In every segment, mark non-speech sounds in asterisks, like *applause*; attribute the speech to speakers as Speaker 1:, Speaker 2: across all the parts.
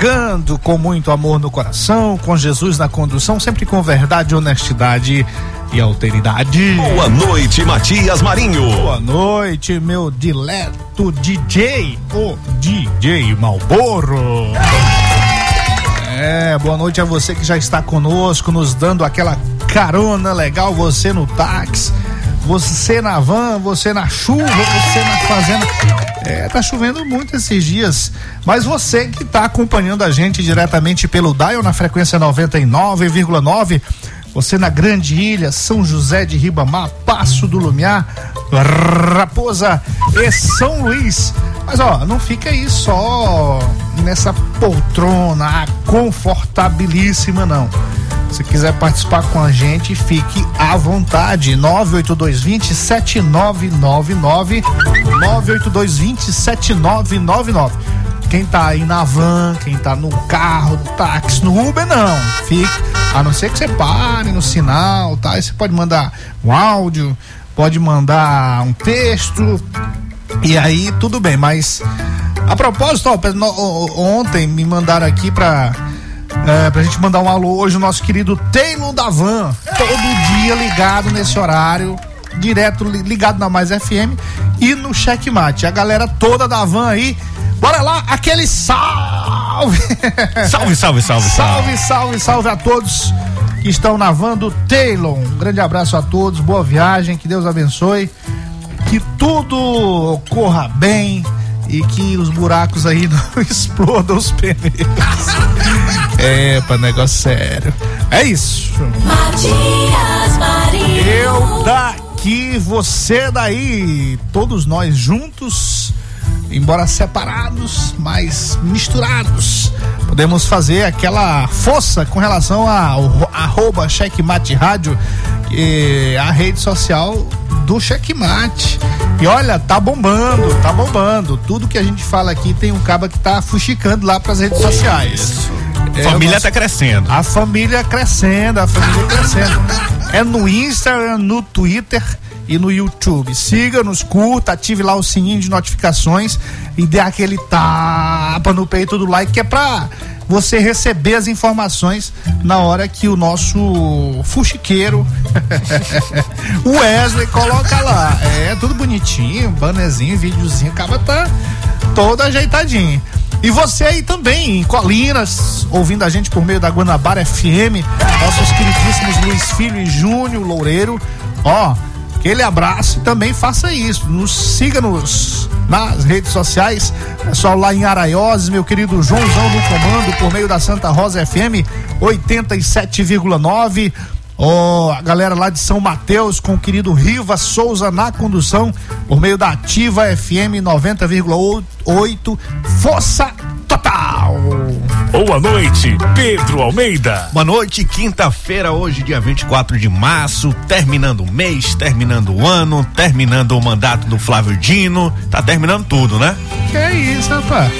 Speaker 1: Chegando com muito amor no coração, com Jesus na condução, sempre com verdade, honestidade e alteridade.
Speaker 2: Boa noite, Matias Marinho.
Speaker 1: Boa noite, meu dileto DJ, o DJ Malboro. É, boa noite a você que já está conosco, nos dando aquela carona legal, você no táxi, você na van, você na chuva, você na fazenda. É, tá chovendo muito esses dias, mas você que está acompanhando a gente diretamente pelo Dial na frequência 99,9, você na Grande Ilha, São José de Ribamar, Passo do Lumiar, Raposa e São Luís. Mas ó, não fica aí só nessa poltrona confortabilíssima não. Se quiser participar com a gente, fique à vontade. 98220 7999 98220 7999. Quem tá aí na van, quem tá no carro, no táxi, no Uber, não. Fique. A não ser que você pare no sinal, tá? Aí você pode mandar um áudio, pode mandar um texto. E aí tudo bem, mas a propósito, ó, ontem me mandaram aqui pra é, pra gente mandar um alô hoje o nosso querido Taylor da Van, todo dia ligado nesse horário, direto ligado na Mais FM e no Checkmate. A galera toda da Van aí, bora lá, aquele salve!
Speaker 3: Salve, salve, *laughs* salve,
Speaker 1: salve! Salve, salve, a todos que estão na Van do Taylor. Um grande abraço a todos, boa viagem, que Deus abençoe, que tudo corra bem e que os buracos aí *laughs* não explodam os pneus. É, para negócio sério. É isso.
Speaker 4: Matias Marinho.
Speaker 1: Eu daqui, você daí, todos nós juntos, embora separados, mas misturados. Podemos fazer aquela força com relação ao arroba checkmate rádio, que é a rede social do checkmate. E olha, tá bombando, tá bombando. Tudo que a gente fala aqui tem um caba que tá fuxicando lá pras redes sociais.
Speaker 3: É, a família nosso, tá crescendo.
Speaker 1: A família crescendo, a família crescendo. *laughs* É no Instagram, no Twitter e no YouTube. Siga-nos, curta, ative lá o sininho de notificações e dê aquele tapa no peito do like que é pra você receber as informações na hora que o nosso fuxiqueiro *laughs* Wesley coloca lá. É tudo bonitinho, bannerzinho, videozinho, acaba tá todo ajeitadinho. E você aí também, em Colinas, ouvindo a gente por meio da Guanabara FM, nossos queridíssimos Luiz Filho e Júnior Loureiro, ó, Aquele abraço e também faça isso. Nos siga-nos nas redes sociais. Pessoal lá em Araioses, meu querido Joãozão no comando, por meio da Santa Rosa FM 87,9. Oh, a galera lá de São Mateus com o querido Riva Souza na condução, por meio da Ativa FM 90,8. Força total!
Speaker 3: Boa noite, Pedro Almeida.
Speaker 5: Boa noite, quinta-feira, hoje, dia 24 de março, terminando o mês, terminando o ano, terminando o mandato do Flávio Dino. Tá terminando tudo, né?
Speaker 1: Que é isso, rapaz.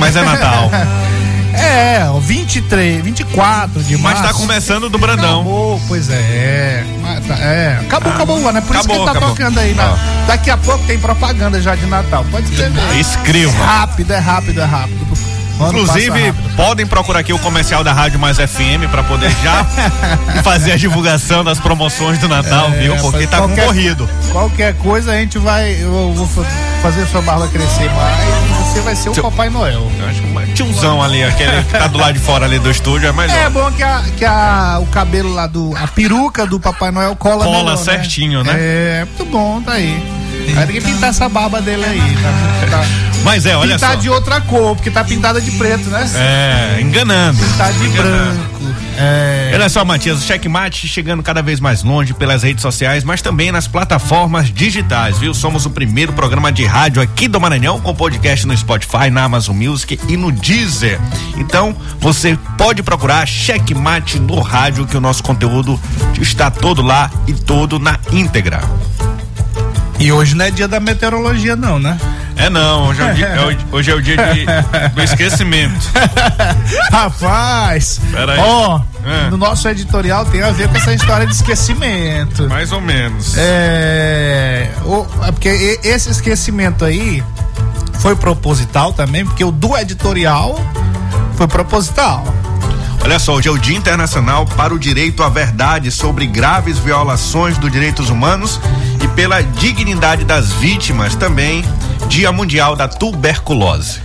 Speaker 5: Mas é Natal. *laughs*
Speaker 1: É, 23, 24 de março.
Speaker 5: Mas tá começando do Brandão.
Speaker 1: Acabou, pois é. Tá, é. Acabou, ah, acabou, né? Por acabou, isso que ele tá acabou. tocando aí. Né? Daqui a pouco tem propaganda já de Natal. Pode escrever.
Speaker 5: Escreva.
Speaker 1: É rápido, é rápido, é rápido.
Speaker 5: Inclusive, podem procurar aqui o comercial da Rádio Mais FM para poder já *laughs* fazer a divulgação das promoções do Natal, é, viu? Porque tá qualquer, concorrido.
Speaker 1: Qualquer coisa a gente vai. Eu vou fazer sua barba crescer mais. Você vai ser o Seu, Papai Noel.
Speaker 5: Eu acho que tiozão ali, aquele que tá do lado de fora ali do estúdio é melhor.
Speaker 1: É bom que, a, que a, o cabelo lá do. A peruca do Papai Noel cola
Speaker 5: Cola
Speaker 1: melhor,
Speaker 5: né? certinho, né?
Speaker 1: né? É, muito bom, tá aí. Aí tem que pintar essa barba dele aí. Tá,
Speaker 5: tá. Mas é, olha
Speaker 1: pintar só. Pintar de outra cor, porque tá pintada de preto, né?
Speaker 5: É, enganando.
Speaker 1: Pintar de enganando. branco.
Speaker 5: É. Olha só, Matias, o checkmate chegando cada vez mais longe pelas redes sociais, mas também nas plataformas digitais, viu? Somos o primeiro programa de rádio aqui do Maranhão com podcast no Spotify, na Amazon Music e no Deezer. Então, você pode procurar checkmate no rádio, que o nosso conteúdo está todo lá e todo na íntegra.
Speaker 1: E hoje não é dia da meteorologia, não, né?
Speaker 5: É não, hoje é o dia, é *laughs* hoje é o dia de, do esquecimento. *laughs*
Speaker 1: Rapaz, ó, é. no nosso editorial tem a ver com essa história de esquecimento.
Speaker 5: Mais ou menos.
Speaker 1: É, o, é porque esse esquecimento aí foi proposital também, porque o do editorial foi proposital.
Speaker 5: Olha só, hoje é o Dia Internacional para o Direito à Verdade sobre graves violações dos direitos humanos pela dignidade das vítimas, também Dia Mundial da Tuberculose.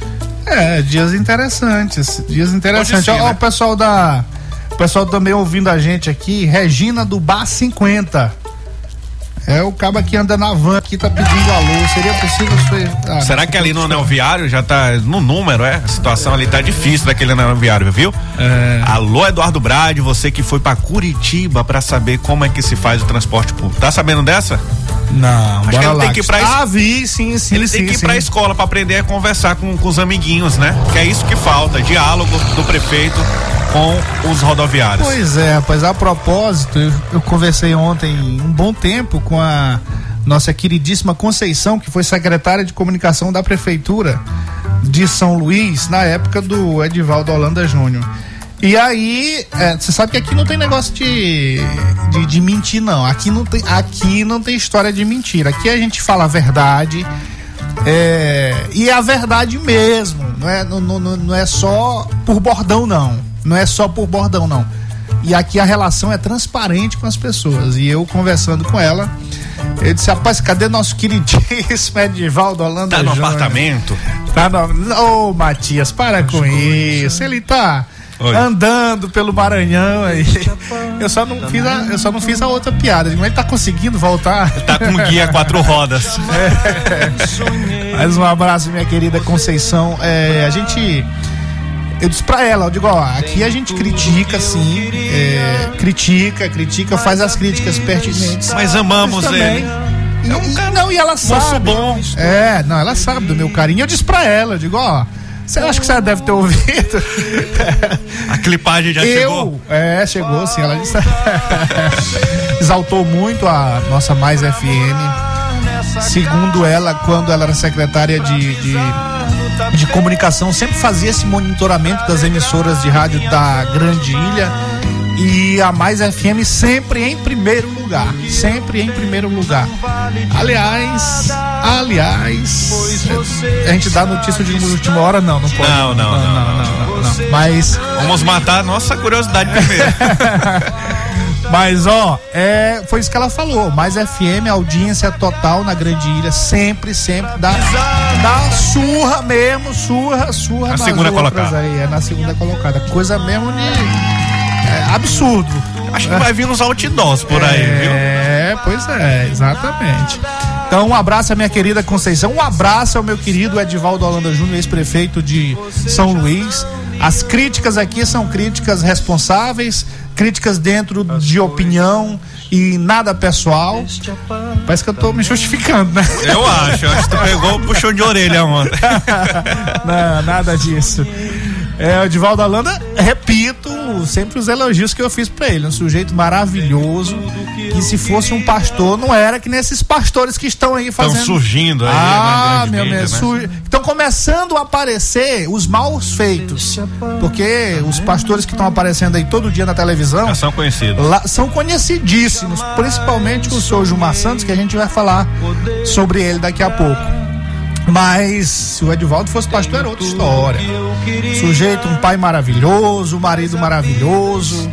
Speaker 1: É, dias interessantes, dias interessantes. Ser, Ó, né? o pessoal da o pessoal também ouvindo a gente aqui, Regina do Bar 50. É, o cabo aqui anda na van aqui, tá pedindo alô. Seria possível.
Speaker 5: Ah, Será que ali no anel viário já tá no número, é? A situação ali tá difícil daquele anel viário, viu? É. Alô, Eduardo Brade, você que foi para Curitiba para saber como é que se faz o transporte público. Tá sabendo dessa?
Speaker 1: Não,
Speaker 5: Acho ele lá. tem que ir pra
Speaker 1: Ah, vi, sim, sim.
Speaker 5: Ele
Speaker 1: sim,
Speaker 5: tem que ir
Speaker 1: sim.
Speaker 5: pra escola para aprender a conversar com, com os amiguinhos, né? Que é isso que falta, diálogo do prefeito com os rodoviários.
Speaker 1: Pois é, pois a propósito, eu, eu conversei ontem um bom tempo com a nossa queridíssima Conceição, que foi secretária de comunicação da prefeitura de São Luís na época do Edivaldo Holanda Júnior. E aí, é, você sabe que aqui não tem negócio de, de, de, mentir, não. Aqui não, tem, aqui não tem história de mentira. Aqui a gente fala a verdade. É, e é a verdade mesmo. Não é, não, não, não é só por bordão, não. Não é só por bordão, não. E aqui a relação é transparente com as pessoas. E eu conversando com ela, ele disse, rapaz, cadê nosso queridíssimo *laughs* Edivaldo Holanda?
Speaker 5: Tá no Júnior? apartamento?
Speaker 1: Tá no. Ô, oh, Matias, para com isso. Ele tá Oi. andando pelo Maranhão aí. *laughs* Eu só não fiz a, eu só não fiz a outra piada. Mas ele tá conseguindo voltar.
Speaker 5: Tá com guia quatro rodas. *laughs*
Speaker 1: É. Mais um abraço, minha querida Conceição. É, a gente eu disse pra ela, eu digo, ó, aqui a gente critica sim, é, critica, critica, faz as críticas pertinentes.
Speaker 5: Mas amamos ele.
Speaker 1: E, é um cara, não, e ela sabe.
Speaker 5: bom.
Speaker 1: É, não, ela sabe do meu carinho. Eu disse pra ela, eu digo, ó, você acha que você deve ter ouvido? *laughs*
Speaker 5: A clipagem já eu, chegou?
Speaker 1: É, chegou sim. Ela *laughs* exaltou muito a nossa Mais FM. Segundo ela, quando ela era secretária de, de, de comunicação, sempre fazia esse monitoramento das emissoras de rádio da Grande Ilha e a Mais FM sempre em primeiro lugar, sempre em primeiro lugar. Aliás, aliás, a gente dá notícia de última hora não, não pode.
Speaker 5: Não, não, não, não, não.
Speaker 1: Mas
Speaker 5: vamos matar a nossa curiosidade primeiro. *laughs*
Speaker 1: Mas ó, é, foi isso que ela falou. Mais FM, audiência total na Grande Ilha, sempre, sempre dá, dá surra mesmo, surra, surra.
Speaker 5: Na segunda colocada.
Speaker 1: Aí, é na segunda colocada. Coisa mesmo de é, absurdo.
Speaker 5: Acho que vai vir uns outdoors por aí, é, viu?
Speaker 1: É, pois é, exatamente. Então, um abraço à minha querida Conceição, um abraço ao meu querido Edivaldo Holanda Júnior, ex-prefeito de São Luís. As críticas aqui são críticas responsáveis, críticas dentro de opinião e nada pessoal. Parece que eu tô me justificando, né?
Speaker 5: Eu acho, eu acho que tu pegou puxou de orelha ontem. *laughs*
Speaker 1: Não, nada disso. É, o Edivaldo Alanda, repito, sempre os elogios que eu fiz para ele. Um sujeito maravilhoso. Que se fosse um pastor, não era que nesses pastores que estão aí fazendo.
Speaker 5: Estão surgindo aí.
Speaker 1: Ah, meu Deus. Né? Estão começando a aparecer os maus feitos. Porque os pastores que estão aparecendo aí todo dia na televisão.
Speaker 5: Já são conhecidos.
Speaker 1: Lá, são conhecidíssimos. Principalmente o senhor Gilmar Santos, que a gente vai falar sobre ele daqui a pouco. Mas se o Edivaldo fosse pastor, era outra história. Sujeito, um pai maravilhoso, um marido maravilhoso,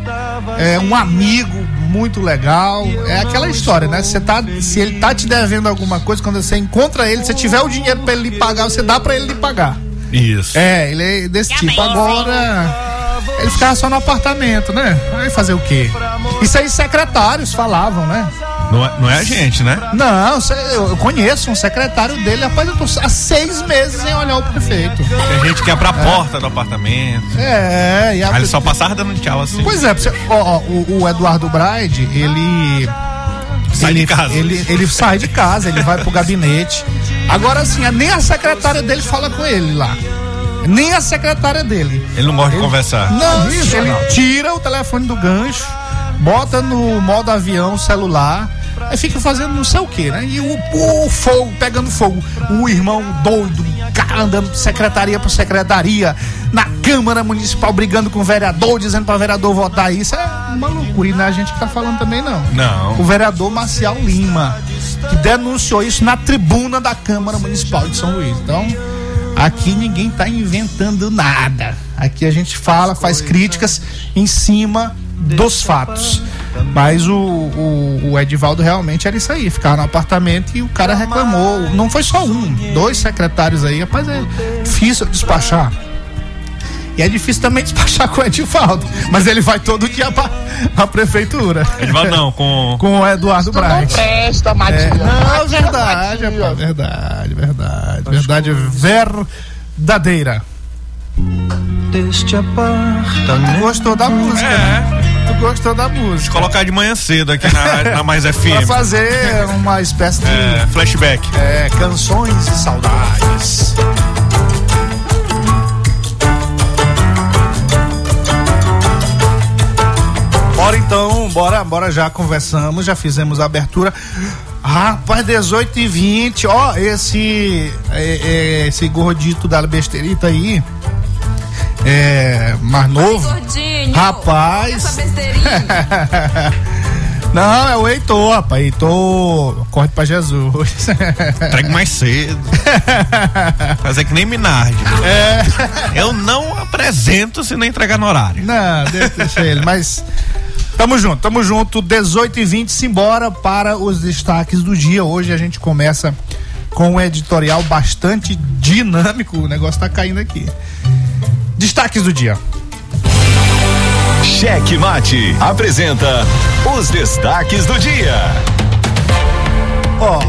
Speaker 1: é um amigo muito legal. É aquela história, né? Você tá, se ele tá te devendo alguma coisa, quando você encontra ele, se tiver o dinheiro para ele lhe pagar, você dá para ele lhe pagar.
Speaker 5: Isso.
Speaker 1: É, ele é desse tipo. Agora, ele ficava só no apartamento, né? Aí fazer o quê? Isso aí secretários falavam, né?
Speaker 5: Não é, não é a gente, né?
Speaker 1: Não, eu conheço um secretário dele, rapaz, eu tô há seis meses sem olhar o prefeito.
Speaker 5: Tem gente que ia pra porta do apartamento.
Speaker 1: É,
Speaker 5: e a... Aí ele só passava dando tchau assim.
Speaker 1: Pois é, você, ó, ó, o, o Eduardo Braide, ele
Speaker 5: sai
Speaker 1: ele,
Speaker 5: de casa.
Speaker 1: Ele, ele sai de casa, ele vai pro gabinete. Agora assim, nem a secretária dele fala com ele lá. Nem a secretária dele.
Speaker 5: Ele não gosta ele, de conversar.
Speaker 1: Não, isso, ele tira o telefone do gancho, bota no modo avião celular Aí fica fazendo não sei o que, né? E o, o, fogo, pegando fogo. O irmão doido, cara andando de secretaria por secretaria, na Câmara Municipal brigando com o vereador, dizendo para o vereador votar isso. É uma loucura. E não é a gente que tá falando também, não.
Speaker 5: Não.
Speaker 1: O vereador Marcial Lima, que denunciou isso na tribuna da Câmara Municipal de São Luís. Então, aqui ninguém tá inventando nada. Aqui a gente fala, faz críticas em cima dos fatos. Mas o, o, o, Edivaldo realmente era isso aí, ficava no apartamento e o cara reclamou. Não foi só um, dois secretários aí, rapaz, é difícil despachar. E é difícil também despachar com o Edivaldo, mas ele vai todo dia pra, pra prefeitura.
Speaker 5: Edivaldo não, com. *laughs*
Speaker 1: Com o Eduardo Braz. Não
Speaker 6: presta, Matias. É,
Speaker 1: não, verdade, rapaz, verdade, verdade, verdade, verdadeira. Deste apartamento. Gostou da música? É. Né? Tu gostou da música?
Speaker 5: Colocar de manhã cedo aqui na, *laughs* na Mais FM.
Speaker 1: pra fazer uma espécie de.
Speaker 5: É, flashback.
Speaker 1: É, canções e saudades. Bora então, bora, bora já conversamos, já fizemos a abertura. Rapaz, 18 e 20, ó, esse é, é, esse gordito da besteirita aí, é, mais novo.
Speaker 7: Gordinho,
Speaker 1: rapaz. *laughs* Não, é o Heitor, rapaz. Heitor, corre pra Jesus. *laughs*
Speaker 5: Entregue mais cedo. *laughs* Fazer que nem Minardi. É. Eu não apresento se não entregar no horário.
Speaker 1: Não, deixa ele, mas. Tamo junto, tamo junto. 18 e 20, simbora para os destaques do dia. Hoje a gente começa com um editorial bastante dinâmico. O negócio tá caindo aqui. Destaques do dia.
Speaker 2: Cheque Mate apresenta os destaques do dia.
Speaker 1: Ó,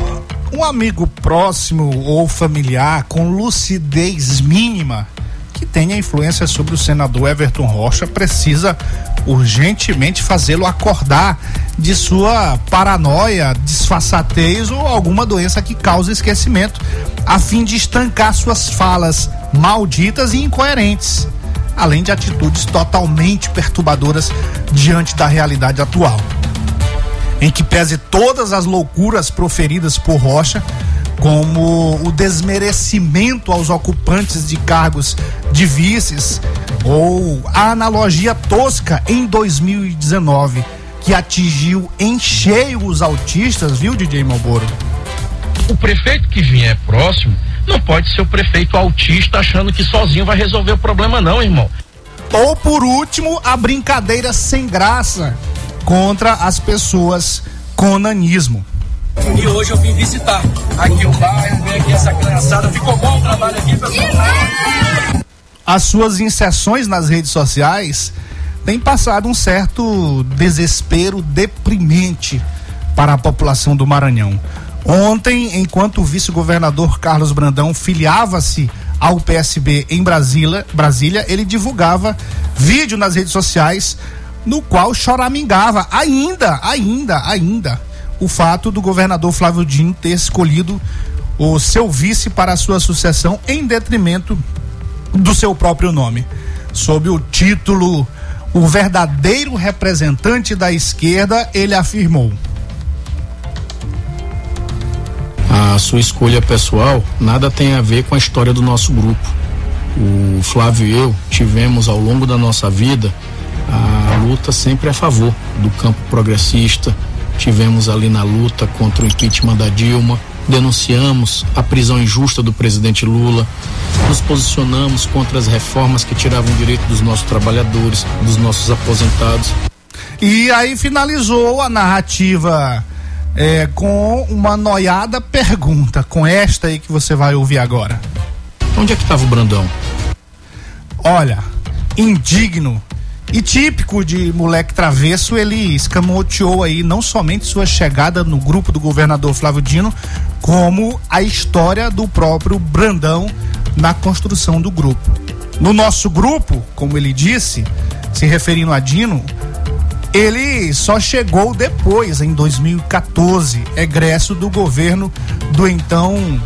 Speaker 1: oh, um amigo próximo ou familiar com lucidez mínima que tenha influência sobre o senador Everton Rocha precisa urgentemente fazê-lo acordar de sua paranoia, disfarçatez ou alguma doença que cause esquecimento, a fim de estancar suas falas malditas e incoerentes, além de atitudes totalmente perturbadoras diante da realidade atual. Em que pese todas as loucuras proferidas por Rocha, como o desmerecimento aos ocupantes de cargos de vices ou a analogia tosca em 2019 que atingiu em cheio os autistas, viu, DJ Malboro?
Speaker 8: O prefeito que vier próximo não pode ser o prefeito autista achando que sozinho vai resolver o problema, não, irmão.
Speaker 1: Ou por último, a brincadeira sem graça contra as pessoas com nanismo.
Speaker 9: E hoje eu vim visitar aqui o bairro, ver aqui essa criançada. Ficou bom o trabalho aqui, pessoal?
Speaker 1: As suas inserções nas redes sociais têm passado um certo desespero deprimente para a população do Maranhão. Ontem, enquanto o vice-governador Carlos Brandão filiava-se ao PSB em Brasília, Brasília, ele divulgava vídeo nas redes sociais no qual choramingava ainda, ainda, ainda o fato do governador Flávio Dino ter escolhido o seu vice para a sua sucessão em detrimento do seu próprio nome. Sob o título O verdadeiro representante da esquerda, ele afirmou:
Speaker 10: a sua escolha pessoal nada tem a ver com a história do nosso grupo. O Flávio e eu tivemos ao longo da nossa vida a luta sempre a favor do campo progressista, tivemos ali na luta contra o impeachment da Dilma, denunciamos a prisão injusta do presidente Lula, nos posicionamos contra as reformas que tiravam o direito dos nossos trabalhadores, dos nossos aposentados.
Speaker 1: E aí finalizou a narrativa é, com uma noiada pergunta, com esta aí que você vai ouvir agora.
Speaker 10: Onde é que estava o Brandão?
Speaker 1: Olha, indigno e típico de moleque travesso, ele escamoteou aí não somente sua chegada no grupo do governador Flávio Dino, como a história do próprio Brandão na construção do grupo. No nosso grupo, como ele disse, se referindo a Dino, ele só chegou depois, em 2014, egresso do governo do então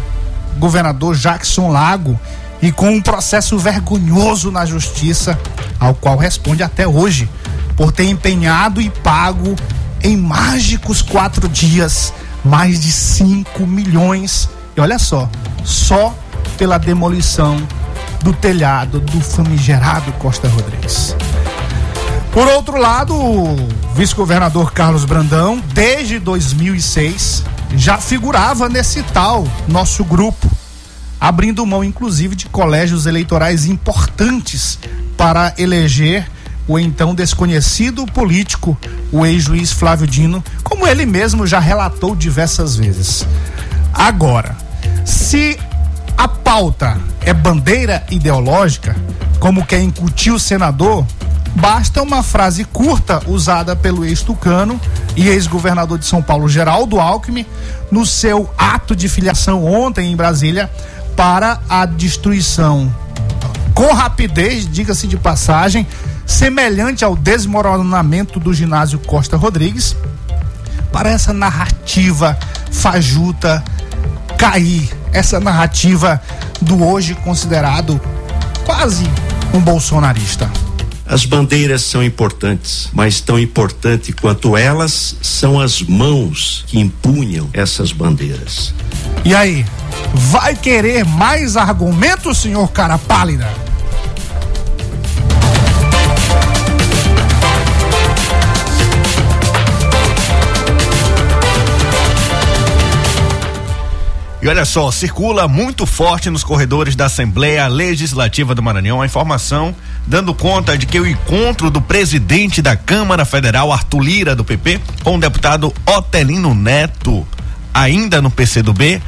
Speaker 1: governador Jackson Lago e com um processo vergonhoso na justiça, ao qual responde até hoje, por ter empenhado e pago em mágicos quatro dias mais de 5 milhões. E olha só, só pela demolição do telhado do famigerado Costa Rodrigues. Por outro lado, o vice-governador Carlos Brandão, desde 2006, já figurava nesse tal nosso grupo, abrindo mão inclusive de colégios eleitorais importantes para eleger o então desconhecido político, o ex-juiz Flávio Dino, como ele mesmo já relatou diversas vezes. Agora, se a pauta é bandeira ideológica, como quer incutir o senador, basta uma frase curta usada pelo ex-tucano e ex-governador de São Paulo, Geraldo Alckmin, no seu ato de filiação ontem em Brasília, para a destruição com rapidez, diga-se de passagem, semelhante ao desmoronamento do ginásio Costa Rodrigues, para essa narrativa fajuta cair, essa narrativa do hoje considerado quase um bolsonarista.
Speaker 6: As bandeiras são importantes, mas tão importante quanto elas são as mãos que empunham essas bandeiras.
Speaker 1: E aí, vai querer mais argumentos, senhor cara pálida?
Speaker 5: E olha só, circula muito forte nos corredores da Assembleia Legislativa do Maranhão a informação dando conta de que o encontro do presidente da Câmara Federal, Arthur Lira, do PP, com o deputado Otelino Neto, ainda no PCdoB,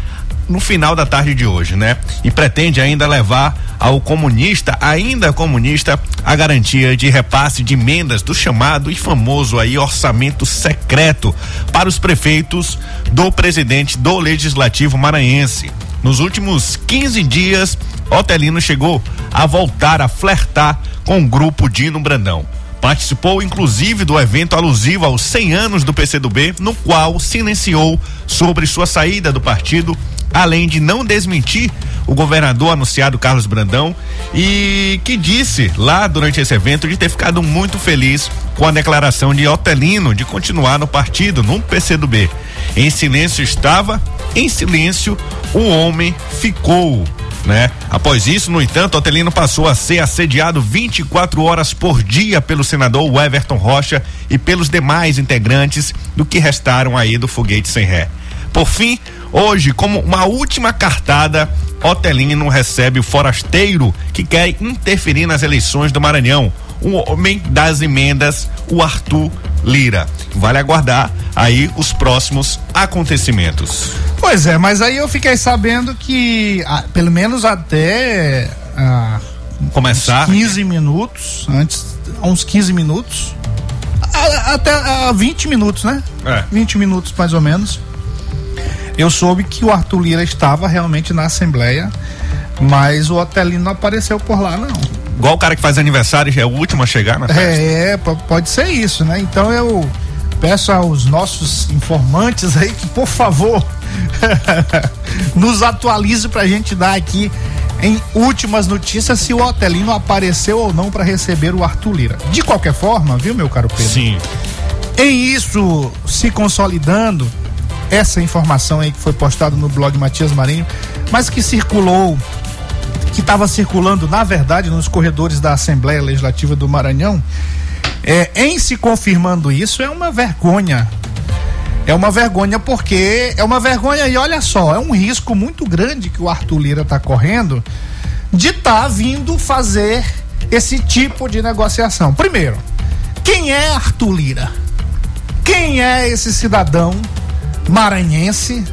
Speaker 5: no final da tarde de hoje, né? E pretende ainda levar ao comunista, ainda comunista, a garantia de repasse de emendas do chamado e famoso aí orçamento secreto para os prefeitos do presidente do Legislativo Maranhense. Nos últimos 15 dias, Otelino chegou a voltar a flertar com o grupo Dino Brandão. Participou inclusive do evento alusivo aos 100 anos do PCdoB, no qual silenciou sobre sua saída do partido além de não desmentir o governador anunciado Carlos Brandão e que disse lá durante esse evento de ter ficado muito feliz com a declaração de Otelino de continuar no partido, no PCdoB. Em silêncio estava, em silêncio o homem ficou. Né? Após isso, no entanto, Otelino passou a ser assediado 24 horas por dia pelo senador Everton Rocha e pelos demais integrantes do que restaram aí do foguete sem ré. Por fim, hoje, como uma última cartada, Otelino recebe o forasteiro que quer interferir nas eleições do Maranhão, o homem das emendas, o Arthur Lira. Vale aguardar aí os próximos acontecimentos.
Speaker 1: Pois é, mas aí eu fiquei sabendo que ah, pelo menos até ah,
Speaker 5: começar
Speaker 1: 15 minutos, antes uns 15 minutos, a, até a 20 minutos, né?
Speaker 5: É.
Speaker 1: 20 minutos mais ou menos eu soube que o Arthur Lira estava realmente na Assembleia, mas o Otelino não apareceu por lá, não.
Speaker 5: Igual o cara que faz aniversário é o último a chegar na festa.
Speaker 1: É, pode ser isso, né? Então eu peço aos nossos informantes aí que, por favor, *laughs* nos atualize pra gente dar aqui em últimas notícias se o Otelino apareceu ou não para receber o Arthur Lira. De qualquer forma, viu, meu caro Pedro?
Speaker 5: Sim.
Speaker 1: Em isso se consolidando, essa informação aí que foi postada no blog Matias Marinho, mas que circulou, que estava circulando, na verdade, nos corredores da Assembleia Legislativa do Maranhão, é, em se confirmando isso, é uma vergonha. é uma vergonha porque é uma vergonha e olha só, é um risco muito grande que o Arthur Lira está correndo de estar tá vindo fazer esse tipo de negociação. Primeiro, quem é Arthur Lira? Quem é esse cidadão maranhense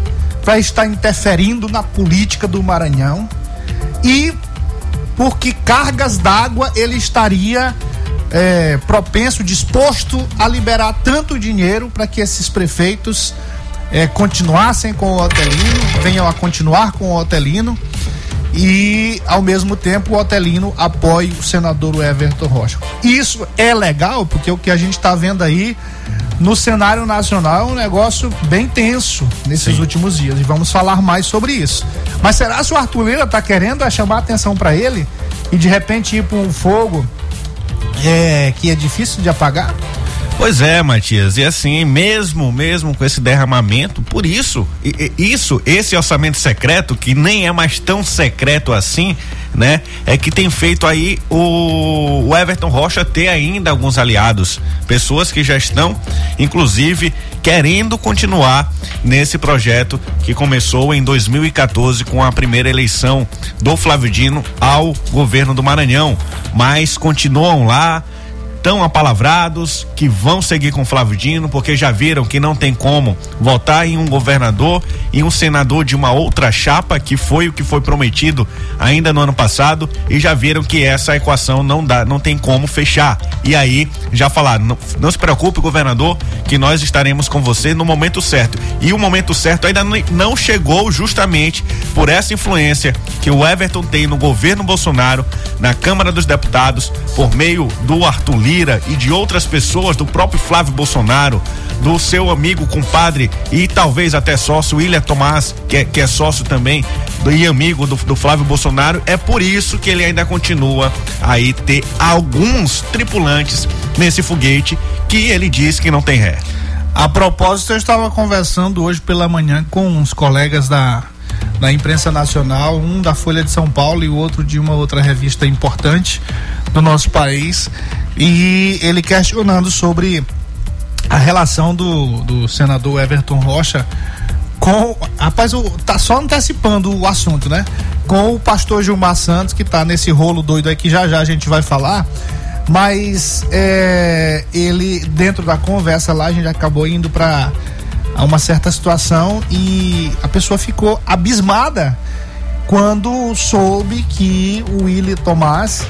Speaker 1: para estar interferindo na política do Maranhão? E por que cargas d'água ele estaria é, propenso, disposto a liberar tanto dinheiro para que esses prefeitos é, continuassem com o Otelino, venham a continuar com o Otelino e ao mesmo tempo o Otelino apoie o senador Everton Rocha. Isso é legal porque o que a gente está vendo aí no cenário nacional é um negócio bem tenso nesses Sim. últimos dias e vamos falar mais sobre isso. Mas será que o Arthur Lira está querendo chamar atenção para ele e de repente ir para um fogo é, que é difícil de apagar?
Speaker 5: Pois é, Matias, e assim, mesmo, mesmo com esse derramamento, por isso, isso, esse orçamento secreto, que nem é mais tão secreto assim, né? É que tem feito aí o, o Everton Rocha ter ainda alguns aliados, pessoas que já estão, inclusive, querendo continuar nesse projeto que começou em 2014 com a primeira eleição do Flávio Dino ao governo do Maranhão, mas continuam lá tão apalavrados que vão seguir com Flávio Dino, porque já viram que não tem como votar em um governador e um senador de uma outra chapa, que foi o que foi prometido ainda no ano passado, e já viram que essa equação não dá, não tem como fechar. E aí já falaram, não, não se preocupe, governador, que nós estaremos com você no momento certo. E o momento certo ainda não chegou justamente por essa influência que o Everton tem no governo Bolsonaro, na Câmara dos Deputados, por meio do Arthur Lira e de outras pessoas, do próprio Flávio Bolsonaro, do seu amigo, compadre e talvez até sócio, William Tomás, que é, que é sócio também do, e amigo do, do Flávio Bolsonaro. É por isso que ele ainda continua aí ter alguns tripulantes nesse foguete que ele diz que não tem ré.
Speaker 1: A propósito, eu estava conversando hoje pela manhã com uns colegas da da imprensa nacional, um da Folha de São Paulo e o outro de uma outra revista importante do nosso país, e ele questionando sobre a relação do, do senador Everton Rocha com. Rapaz, o, tá só antecipando o assunto, né? Com o pastor Gilmar Santos, que tá nesse rolo doido aí que já já a gente vai falar. Mas é, ele, dentro da conversa lá, a gente acabou indo para uma certa situação e a pessoa ficou abismada quando soube que o Willie Tomás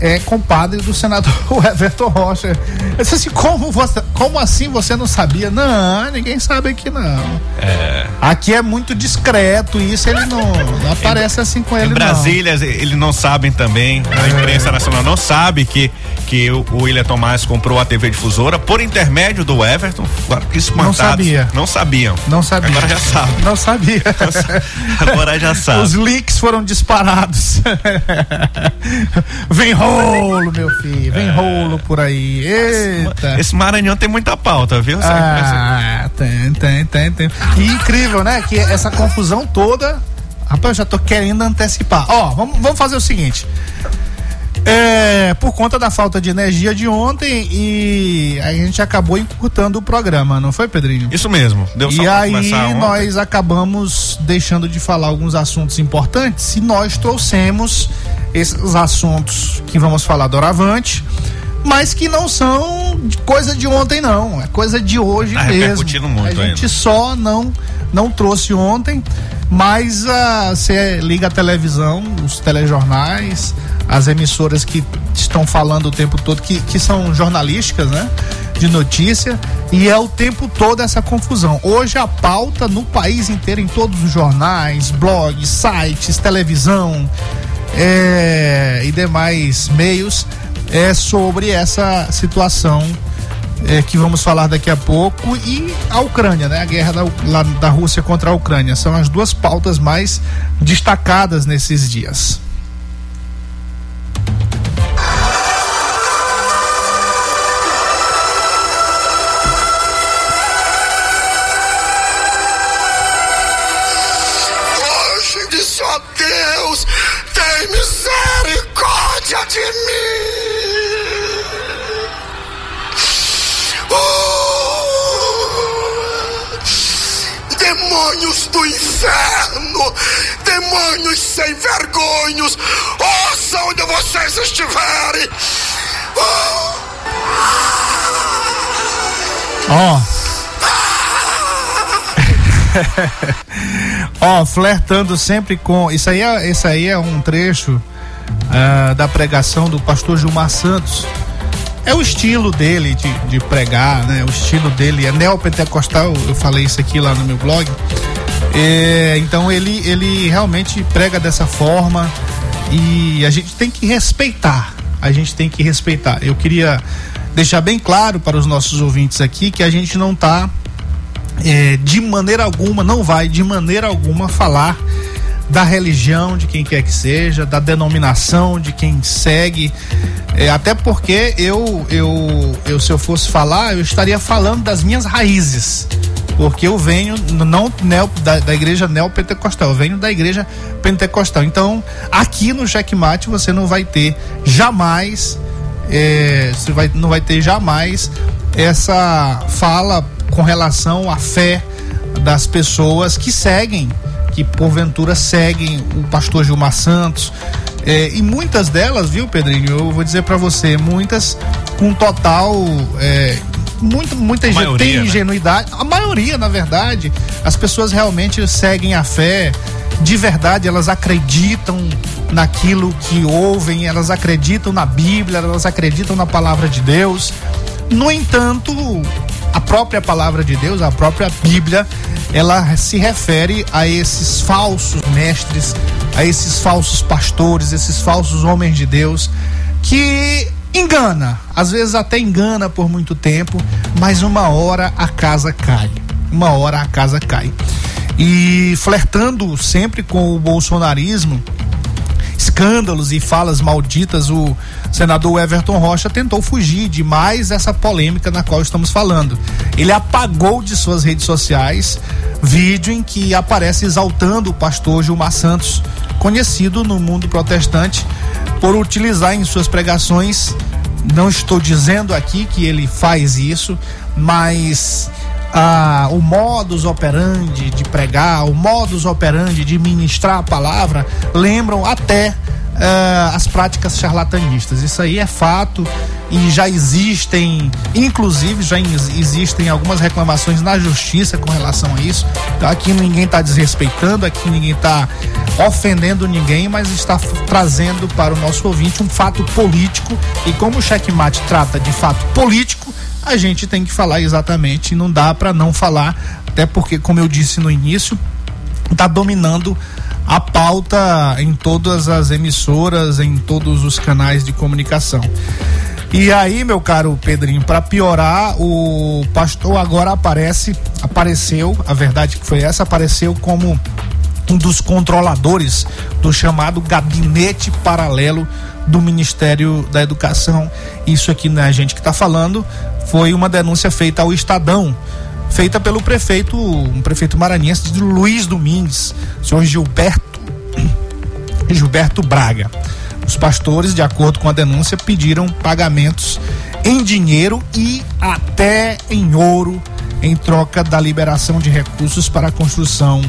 Speaker 1: é compadre do senador *laughs* Everton Rocha. Eu disse assim, como, você, como assim você não sabia? Não, ninguém sabe aqui não. É. Aqui é muito discreto isso, ele não, não aparece assim com ele
Speaker 5: Em Brasília,
Speaker 1: não.
Speaker 5: eles não sabem também, a imprensa nacional não sabe que que o, o William Tomás comprou a TV difusora por intermédio do Everton. Agora que
Speaker 1: Não sabia.
Speaker 5: Não sabiam.
Speaker 1: Não sabia.
Speaker 5: Agora já sabe.
Speaker 1: Não sabia. *laughs*
Speaker 5: Agora já sabe.
Speaker 1: Os leaks foram disparados. Vem *laughs* rolo, meu filho. Vem é. rolo por aí. Eita.
Speaker 5: Esse Maranhão tem muita pauta, viu?
Speaker 1: Ah, tem, tem, tem, tem. E incrível, né? Que essa confusão toda. Rapaz, eu já tô querendo antecipar. Ó, vamos, vamos fazer o seguinte. É, por conta da falta de energia de ontem e a gente acabou encurtando o programa, não foi, Pedrinho?
Speaker 5: Isso mesmo.
Speaker 1: Deu e aí nós acabamos deixando de falar alguns assuntos importantes e nós trouxemos esses assuntos que vamos falar doravante, mas que não são coisa de ontem não, é coisa de hoje tá mesmo.
Speaker 5: Muito
Speaker 1: a gente ainda. só não não trouxe ontem, mas uh, você liga a televisão, os telejornais, as emissoras que estão falando o tempo todo, que, que são jornalísticas, né? De notícia, e é o tempo todo essa confusão. Hoje a pauta no país inteiro, em todos os jornais, blogs, sites, televisão é, e demais meios, é sobre essa situação é, que vamos falar daqui a pouco, e a Ucrânia, né? A guerra da, lá, da Rússia contra a Ucrânia. São as duas pautas mais destacadas nesses dias.
Speaker 7: Demônios do inferno, demônios sem vergonhos, ouça onde vocês estiverem.
Speaker 1: Ó. *laughs* Ó, flertando sempre com. Isso aí é, isso aí é um trecho ah, da pregação do pastor Gilmar Santos. É o estilo dele de, de pregar, né? O estilo dele é neopentecostal, eu falei isso aqui lá no meu blog. É, então ele, ele realmente prega dessa forma e a gente tem que respeitar. A gente tem que respeitar. Eu queria deixar bem claro para os nossos ouvintes aqui que a gente não está é, de maneira alguma, não vai de maneira alguma falar da religião de quem quer que seja, da denominação de quem segue, é, até porque eu, eu, eu, se eu fosse falar, eu estaria falando das minhas raízes, porque eu venho não neo, da, da igreja neopentecostal, eu venho da igreja pentecostal. Então, aqui no Checkmate você não vai ter jamais, é, você vai, não vai ter jamais essa fala com relação à fé das pessoas que seguem, que porventura seguem o pastor Gilmar Santos. É, e muitas delas, viu, Pedrinho? Eu vou dizer para você, muitas com total. É, muito, muita gente tem né? ingenuidade. A maioria, na verdade, as pessoas realmente seguem a fé. De verdade, elas acreditam naquilo que ouvem, elas acreditam na Bíblia, elas acreditam na palavra de Deus. No entanto, a própria palavra de Deus, a própria Bíblia, ela se refere a esses falsos mestres, a esses falsos pastores, esses falsos homens de Deus que engana, às vezes até engana por muito tempo, mas uma hora a casa cai. Uma hora a casa cai. E flertando sempre com o bolsonarismo, escândalos e falas malditas, o senador Everton Rocha tentou fugir de mais essa polêmica na qual estamos falando. Ele apagou de suas redes sociais vídeo em que aparece exaltando o pastor Gilmar Santos, conhecido no mundo protestante por utilizar em suas pregações. Não estou dizendo aqui que ele faz isso, mas ah, o modus operandi de pregar, o modus operandi de ministrar a palavra, lembram até ah, as práticas charlatanistas. Isso aí é fato e já existem, inclusive já existem algumas reclamações na justiça com relação a isso. Então, aqui ninguém está desrespeitando, aqui ninguém está ofendendo ninguém, mas está trazendo para o nosso ouvinte um fato político e como o checkmate trata de fato político, a gente tem que falar exatamente, não dá para não falar, até porque, como eu disse no início, está dominando a pauta em todas as emissoras, em todos os canais de comunicação. E aí, meu caro Pedrinho, para piorar, o pastor agora aparece, apareceu, a verdade que foi essa, apareceu como um dos controladores do chamado gabinete paralelo do Ministério da Educação. Isso aqui não é a gente que está falando, foi uma denúncia feita ao Estadão, feita pelo prefeito, um prefeito maranhense de Luiz Domingues, senhor Gilberto *clears throat* Gilberto Braga. Os pastores, de acordo com a denúncia, pediram pagamentos em dinheiro e até em ouro em troca da liberação de recursos para a construção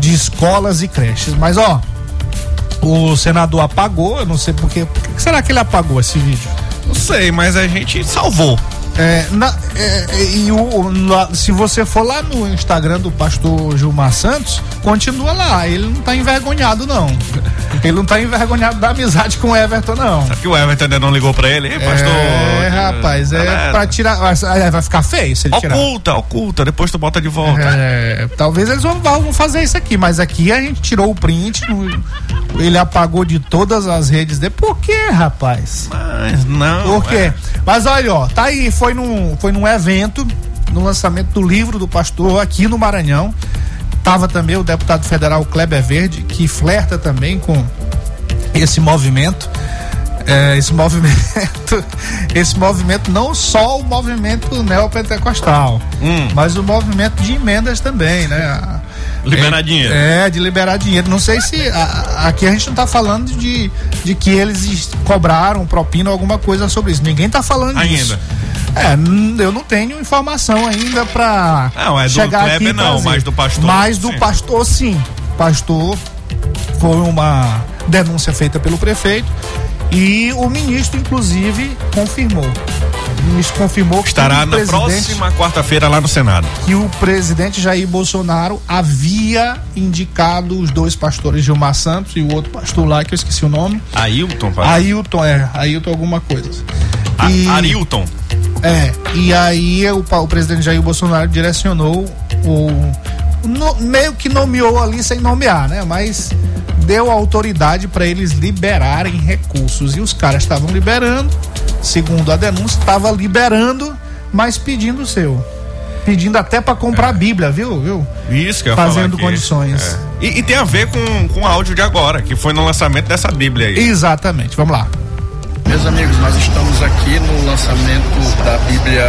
Speaker 1: de escolas e creches. Mas ó, o senador apagou, eu não sei por que será que ele apagou esse vídeo?
Speaker 5: Não sei, mas a gente salvou.
Speaker 1: É, na, é, e o, na, se você for lá no Instagram do pastor Gilmar Santos, continua lá. Ele não tá envergonhado, não. Ele não tá envergonhado da amizade com o Everton, não.
Speaker 5: Sabe que o Everton ainda não ligou pra ele, hein, pastor?
Speaker 1: É, rapaz, é galera. pra tirar. Vai ficar feio se ele
Speaker 5: oculta,
Speaker 1: tirar.
Speaker 5: Oculta, oculta, depois tu bota de volta.
Speaker 1: É, talvez eles vão, vão fazer isso aqui, mas aqui a gente tirou o print, ele apagou de todas as redes dele. Por quê, rapaz?
Speaker 5: Mas não.
Speaker 1: Por quê? É. Mas olha, ó, tá aí, foi num, foi num evento, no lançamento do livro do pastor aqui no Maranhão. Tava também o deputado federal Kleber Verde, que flerta também com esse movimento. É, esse *laughs* movimento, esse movimento, não só o movimento neopentecostal, hum. mas o movimento de emendas também, né?
Speaker 5: Liberar é, dinheiro.
Speaker 1: É, de liberar dinheiro. Não sei se. A, aqui a gente não está falando de, de que eles cobraram propina ou alguma coisa sobre isso. Ninguém está falando
Speaker 5: Ainda.
Speaker 1: disso. É, eu não tenho informação ainda pra
Speaker 5: Não, é
Speaker 1: chegar
Speaker 5: Kleber
Speaker 1: aqui
Speaker 5: não, mas do pastor,
Speaker 1: Mas do
Speaker 5: sim.
Speaker 1: pastor, sim. Pastor foi uma denúncia feita pelo prefeito e o ministro, inclusive, confirmou. O ministro confirmou
Speaker 5: Estará
Speaker 1: que o
Speaker 5: na próxima quarta-feira lá no Senado.
Speaker 1: que o presidente Jair Bolsonaro havia indicado os dois pastores, Gilmar Santos e o outro pastor lá, que eu esqueci o nome.
Speaker 5: Ailton, parece.
Speaker 1: Ailton, é, Ailton alguma coisa. E-
Speaker 5: Arilton.
Speaker 1: É, e aí o, o presidente Jair Bolsonaro direcionou o. no- meio que nomeou ali sem nomear, né? Mas deu autoridade para eles liberarem recursos. E os caras estavam liberando, segundo a denúncia, estava liberando, mas pedindo o seu. Pedindo até para comprar a Bíblia, viu? viu?
Speaker 5: Isso que eu
Speaker 1: Fazendo condições.
Speaker 5: É. E, e tem a ver com, com o áudio de agora, que foi no lançamento dessa Bíblia aí.
Speaker 1: Exatamente, vamos lá.
Speaker 8: Meus amigos, nós estamos aqui no lançamento da Bíblia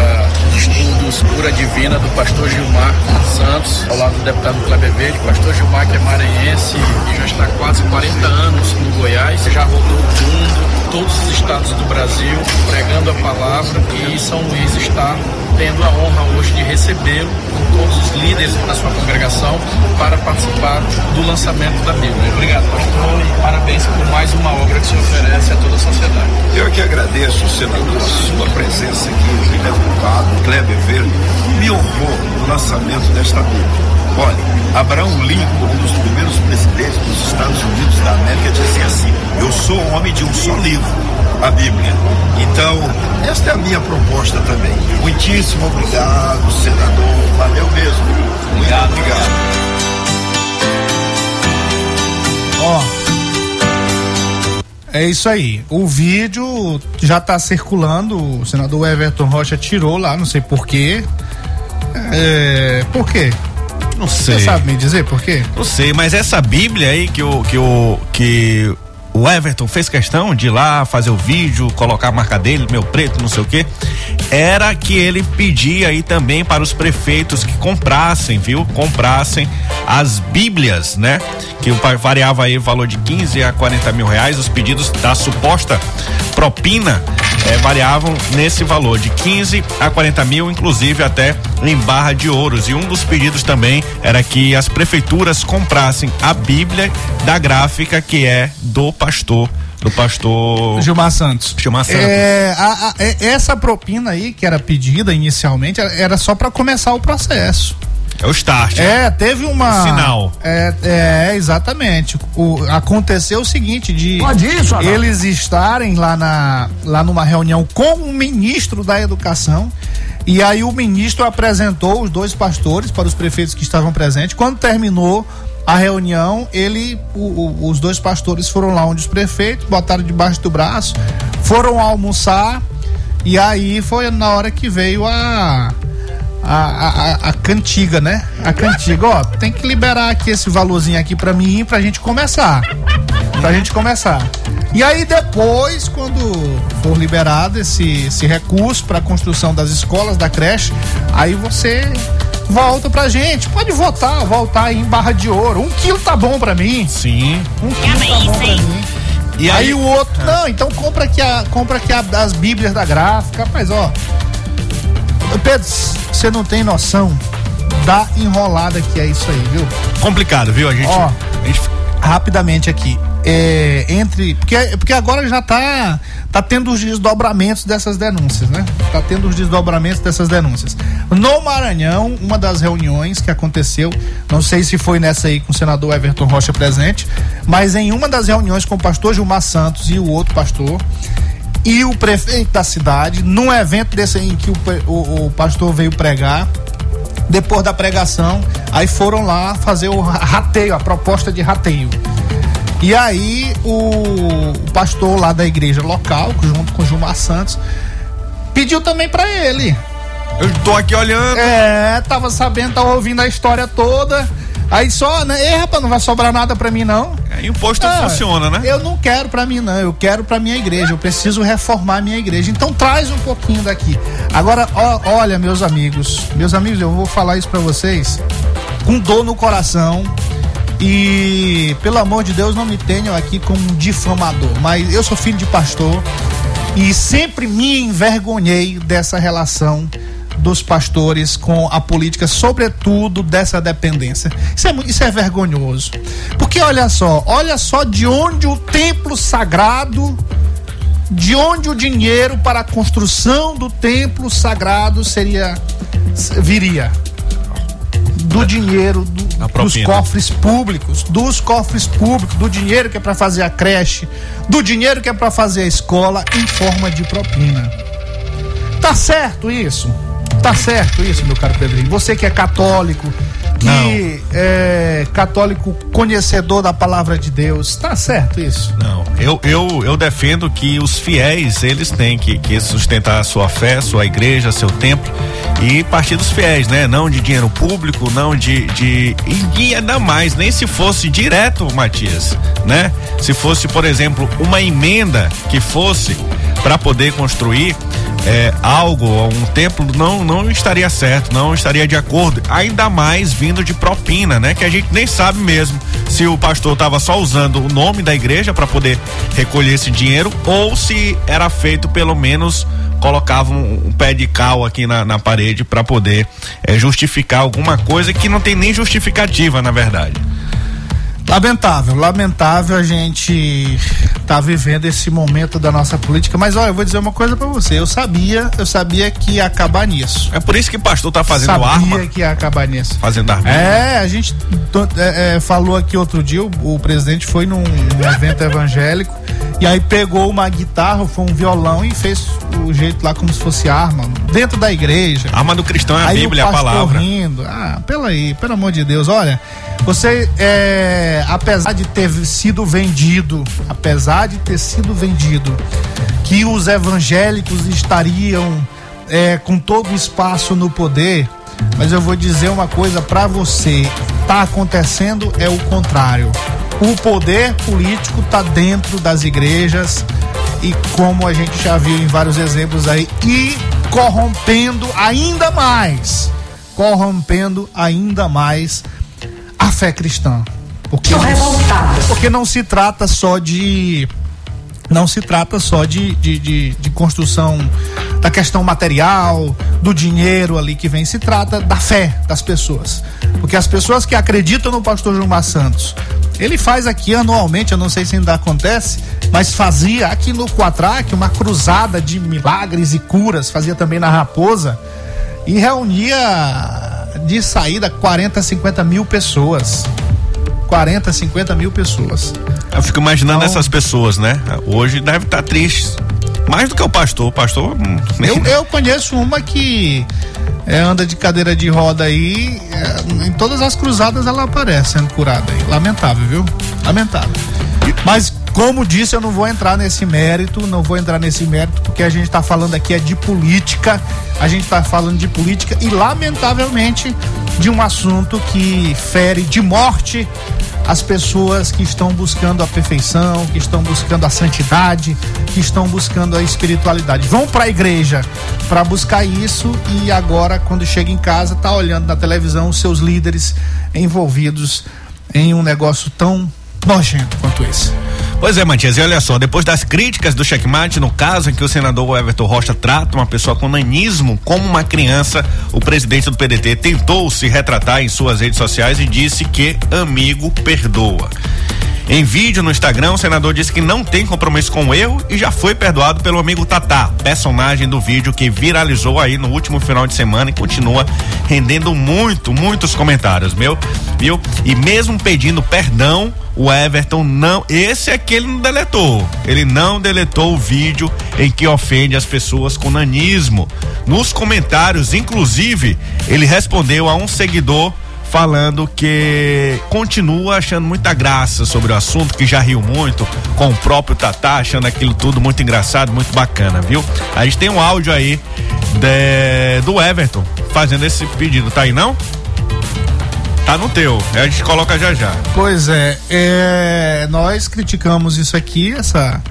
Speaker 8: de Estudos Cura Divina do pastor Gilmar Santos, ao lado do deputado Kleber Verde. Pastor Gilmar, que é maranhense e já está há quase 40 anos no Goiás, já rodou o mundo, todos os estados do Brasil, pregando a palavra e São Luís está tendo a honra hoje de recebê-lo com todos os líderes da sua congregação para participar do lançamento da Bíblia. Obrigado, pastor, e parabéns por mais uma obra que se oferece a toda a sociedade.
Speaker 11: Eu que agradeço, senador, a sua presença aqui, o deputado Kleber Verde, me honrou no lançamento desta Bíblia. Olha, Abraão Lincoln, um dos primeiros presidentes dos Estados Unidos da América, dizia assim: Eu sou homem de um só livro, a Bíblia. Então, esta é a minha proposta também. Muitíssimo obrigado, senador. Valeu mesmo. Muito obrigado.
Speaker 1: Ó. É isso aí. O vídeo já tá circulando. O senador Everton Rocha tirou lá, não sei porquê. É, por quê?
Speaker 5: Não sei.
Speaker 1: Você sabe me dizer por quê?
Speaker 5: Não sei, mas essa Bíblia aí que o, que o, que o Everton fez questão de ir lá fazer o vídeo, colocar a marca dele, meu preto, não sei o quê, era que ele pedia aí também para os prefeitos que comprassem, viu? Comprassem as Bíblias, né? Que variava aí o valor de 15 a 40 mil reais. Os pedidos da suposta propina eh, variavam nesse valor de 15 a 40 mil, inclusive até em barra de ouros. E um dos pedidos também era que as prefeituras comprassem a Bíblia da gráfica que é do pastor, do pastor
Speaker 1: Gilmar Santos.
Speaker 5: Gilmar Santos.
Speaker 1: É, a- a- é- essa propina aí que era pedida inicialmente era- só para começar o processo.
Speaker 5: É o start.
Speaker 1: É, teve uma.
Speaker 5: Sinal.
Speaker 1: É, é, exatamente. O, aconteceu o seguinte: de
Speaker 12: Pode isso, Adão?
Speaker 1: eles estarem lá, na, lá numa reunião com o ministro da Educação. E aí o ministro apresentou os dois pastores para os prefeitos que estavam presentes. Quando terminou a reunião, ele, o- o- os dois pastores foram lá onde os prefeitos, botaram debaixo do braço, foram almoçar. E aí foi na hora que veio a a, a, a- cantiga, né? A cantiga, ó, tem que liberar aqui esse valorzinho aqui pra mim pra gente começar. Pra gente começar. E aí depois, quando for liberado esse, esse recurso pra construção das escolas, da creche, aí você volta pra gente. Pode votar, voltar aí em barra de ouro. Um quilo tá bom pra mim.
Speaker 5: Sim.
Speaker 1: Um quilo tá bom pra mim.
Speaker 5: E
Speaker 1: aí,
Speaker 5: aí-
Speaker 1: o outro, não, então compra aqui, a, compra aqui a- as bíblias da gráfica, rapaz, ó. Pedro, você não tem noção da enrolada que é isso aí, viu?
Speaker 5: Complicado, viu? A gente,
Speaker 1: Ó.
Speaker 5: a gente
Speaker 1: Rapidamente aqui. É, entre. Porque, porque agora já tá, tá tendo os desdobramentos dessas denúncias, né? Tá tendo os desdobramentos dessas denúncias. No Maranhão, uma das reuniões que aconteceu, não sei se foi nessa aí com o senador Everton Rocha presente, mas em uma das reuniões com o pastor Gilmar Santos e o outro pastor, e o prefeito da cidade, num evento desse em que o, o- o pastor veio pregar, depois da pregação, aí foram lá fazer o ra- rateio, a proposta de rateio. E aí o, o pastor lá da igreja local, junto com o Gilmar Santos, pediu também pra ele.
Speaker 5: Eu tô aqui olhando.
Speaker 1: É, tava sabendo, tava ouvindo a história toda. Aí só, né? Ei, rapaz, não vai sobrar nada pra mim, não.
Speaker 5: Aí o posto
Speaker 1: Ah,
Speaker 5: funciona, né?
Speaker 1: Eu não quero pra mim, não. Eu quero pra minha igreja. Eu preciso reformar a minha igreja. Então traz um pouquinho daqui. Agora, ó, olha, meus amigos. Meus amigos, eu vou falar isso pra vocês com dor no coração. E, pelo amor de Deus, não me tenham aqui como um difamador. Mas eu sou filho de pastor. E sempre me envergonhei dessa relação dos pastores com a política, sobretudo dessa dependência. Isso é, isso é vergonhoso. Porque olha só, olha só de onde o templo sagrado, de onde o dinheiro para a construção do templo sagrado seria viria do dinheiro do, dos cofres públicos, dos cofres públicos, do dinheiro que é para fazer a creche, do dinheiro que é para fazer a escola em forma de propina. Tá certo isso? Tá certo isso, meu caro Pedrinho? Você que é católico, que não. é católico conhecedor da palavra de Deus, tá certo isso?
Speaker 5: Não, eu, eu, eu defendo que os fiéis, eles têm que, que sustentar a sua fé, sua igreja, seu templo e partir dos fiéis, né? Não de dinheiro público, não de, de e ainda mais, nem se fosse direto, Matias, né? Se fosse, por exemplo, uma emenda que fosse para poder construir é, algo, um templo, não, não estaria certo, não estaria de acordo, ainda mais vindo de propina, né? Que a gente nem sabe mesmo se o pastor estava só usando o nome da igreja para poder recolher esse dinheiro ou se era feito pelo menos colocava um, um pé de cal aqui na, na parede para poder é, justificar alguma coisa que não tem nem justificativa, na verdade.
Speaker 1: Lamentável, lamentável a gente tá vivendo esse momento da nossa política, mas olha, eu vou dizer uma coisa para você, eu sabia, eu sabia que ia acabar nisso.
Speaker 5: É por isso que o pastor tá fazendo
Speaker 1: sabia
Speaker 5: arma.
Speaker 1: Sabia que ia acabar nisso.
Speaker 5: Fazendo arma.
Speaker 1: É, a gente é, é, falou aqui outro dia, o, o presidente foi num, num evento evangélico e aí pegou uma guitarra, foi um violão e fez o jeito lá como se fosse arma, dentro da igreja.
Speaker 5: A arma do cristão é a
Speaker 1: aí
Speaker 5: Bíblia, a palavra.
Speaker 1: Rindo. Ah, pelo aí, pelo amor de Deus, olha, você, é, apesar de ter sido vendido, apesar de ter sido vendido, que os evangélicos estariam é, com todo o espaço no poder, mas eu vou dizer uma coisa para você: tá acontecendo é o contrário. O poder político tá dentro das igrejas e como a gente já viu em vários exemplos aí e corrompendo ainda mais, corrompendo ainda mais a fé cristã. Porque não, porque não se trata só de não se trata só de, de, de, de, construção da questão material, do dinheiro ali que vem, se trata da fé das pessoas. Porque as pessoas que acreditam no pastor Gilmar Santos, ele faz aqui anualmente, eu não sei se ainda acontece, mas fazia aqui no Quatraque uma cruzada de milagres e curas, fazia também na Raposa e reunia de saída 40, 50 mil pessoas. 40, 50 mil pessoas.
Speaker 5: Eu fico imaginando então, essas pessoas, né? Hoje deve estar tá triste. Mais do que o pastor. O pastor. Hum,
Speaker 1: eu, eu conheço uma que é, anda de cadeira de roda aí. É, em todas as cruzadas ela aparece sendo curada aí. Lamentável, viu? Lamentável. Mas como disse, eu não vou entrar nesse mérito, não vou entrar nesse mérito, porque a gente está falando aqui é de política, a gente está falando de política e, lamentavelmente, de um assunto que fere de morte as pessoas que estão buscando a perfeição, que estão buscando a santidade, que estão buscando a espiritualidade. Vão para a igreja para buscar isso e agora, quando chega em casa, tá olhando na televisão os seus líderes envolvidos em um negócio tão nojento quanto esse.
Speaker 5: Pois é, Matias, e olha só, depois das críticas do checkmate, no caso em que o senador Everton Rocha trata uma pessoa com nanismo como uma criança, o presidente do PDT tentou se retratar em suas redes sociais e disse que amigo perdoa. Em vídeo no Instagram, o senador disse que não tem compromisso com o erro e já foi perdoado pelo amigo Tatá, personagem do vídeo que viralizou aí no último final de semana e continua rendendo muito, muitos comentários, meu, viu? E mesmo pedindo perdão, o Everton não, esse é que ele não deletou. Ele não deletou o vídeo em que ofende as pessoas com nanismo. Nos comentários, inclusive, ele respondeu a um seguidor falando que continua achando muita graça sobre o assunto, que já riu muito com o próprio Tatá, achando aquilo tudo muito engraçado, muito bacana, viu? A gente tem um áudio aí de, do Everton fazendo esse pedido, tá aí não? Tá no teu, a gente coloca já já.
Speaker 1: Pois é, é nós criticamos isso aqui, essa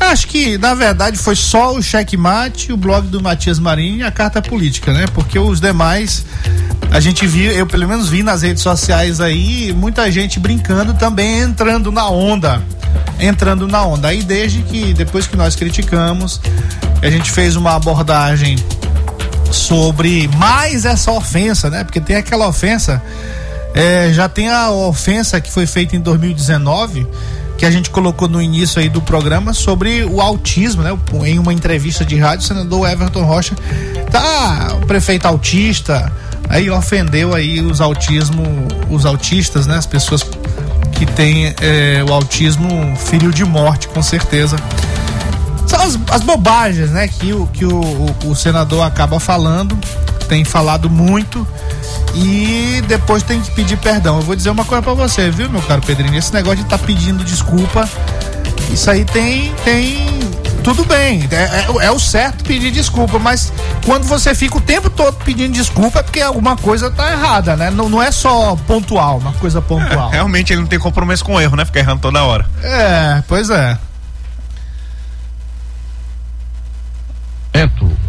Speaker 1: Acho que, na verdade, foi só o checkmate, o blog do Matias Marinho e a carta política, né? Porque os demais, a gente viu, eu pelo menos vi nas redes sociais aí, muita gente brincando também, entrando na onda entrando na onda. Aí desde que depois que nós criticamos, a gente fez uma abordagem sobre mais essa ofensa, né? Porque tem aquela ofensa, é, já tem a ofensa que foi feita em 2019 que a gente colocou no início aí do programa sobre o autismo, né? Em uma entrevista de rádio, o senador Everton Rocha tá o prefeito autista, aí ofendeu aí os autismo, os autistas, né? As pessoas que têm é, o autismo filho de morte, com certeza. São as, as bobagens, né? Que, que o, o, o senador acaba falando, tem falado muito e depois tem que pedir perdão. Eu vou dizer uma coisa para você, viu, meu caro Pedrinho? Esse negócio de estar tá pedindo desculpa, isso aí tem tem tudo bem, é, é, é, o certo pedir desculpa, mas quando você fica o tempo todo pedindo desculpa é porque alguma coisa tá errada, né? Não, não é só pontual, uma coisa pontual.
Speaker 5: É, realmente ele não tem compromisso com o erro, né? Fica errando toda hora.
Speaker 1: É, pois é.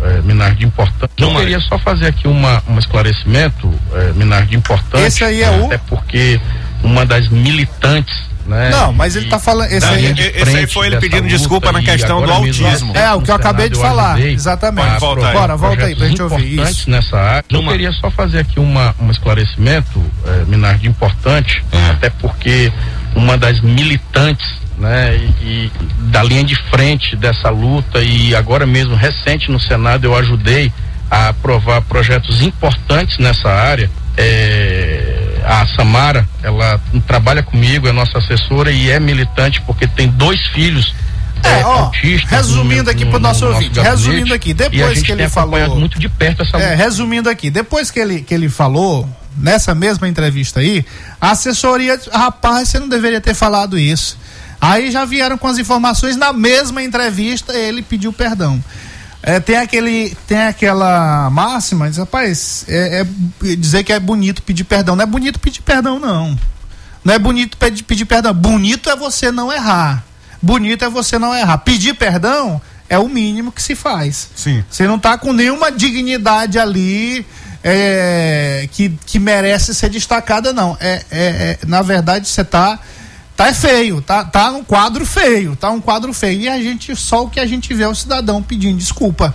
Speaker 12: É, Minardi importante. Eu queria só fazer aqui uma, um esclarecimento, é, Minardi importante.
Speaker 1: Esse aí é o.
Speaker 12: Até porque uma das militantes né?
Speaker 1: Não, mas ele tá falando. Esse, aí,
Speaker 5: esse aí foi ele pedindo desculpa na questão do autismo.
Speaker 1: É, o que eu acabei de falar. Exatamente.
Speaker 5: Volta aí.
Speaker 1: Bora, volta aí pra gente ouvir isso.
Speaker 12: nessa área. Eu queria só fazer aqui uma, um esclarecimento, é, Minardi, importante, é. até porque uma das militantes né, e, e, da linha de frente dessa luta e agora mesmo recente no Senado eu ajudei a aprovar projetos importantes nessa área. É, a Samara, ela trabalha comigo, é nossa assessora e é militante porque tem dois filhos
Speaker 1: é, é, ó. Resumindo aqui pro nosso, ouvinte, resumindo aqui, depois que ele falou.
Speaker 12: muito de perto essa
Speaker 1: É, resumindo aqui, depois que ele, que ele falou, nessa mesma entrevista aí, a assessoria, rapaz, você não deveria ter falado isso. Aí já vieram com as informações na mesma entrevista, ele pediu perdão. É, tem aquele tem aquela máxima diz, rapaz é, é, dizer que é bonito pedir perdão. Não é bonito pedir perdão não. Não é bonito pedir, pedir perdão. Bonito é você não errar. Bonito é você não errar. Pedir perdão é o mínimo que se faz.
Speaker 5: Sim.
Speaker 1: Você não está com nenhuma dignidade ali é, que, que merece ser destacada não. É, é, é na verdade você está tá é feio, tá, tá um quadro feio, tá um quadro feio. E a gente, só o que a gente vê é o cidadão pedindo desculpa.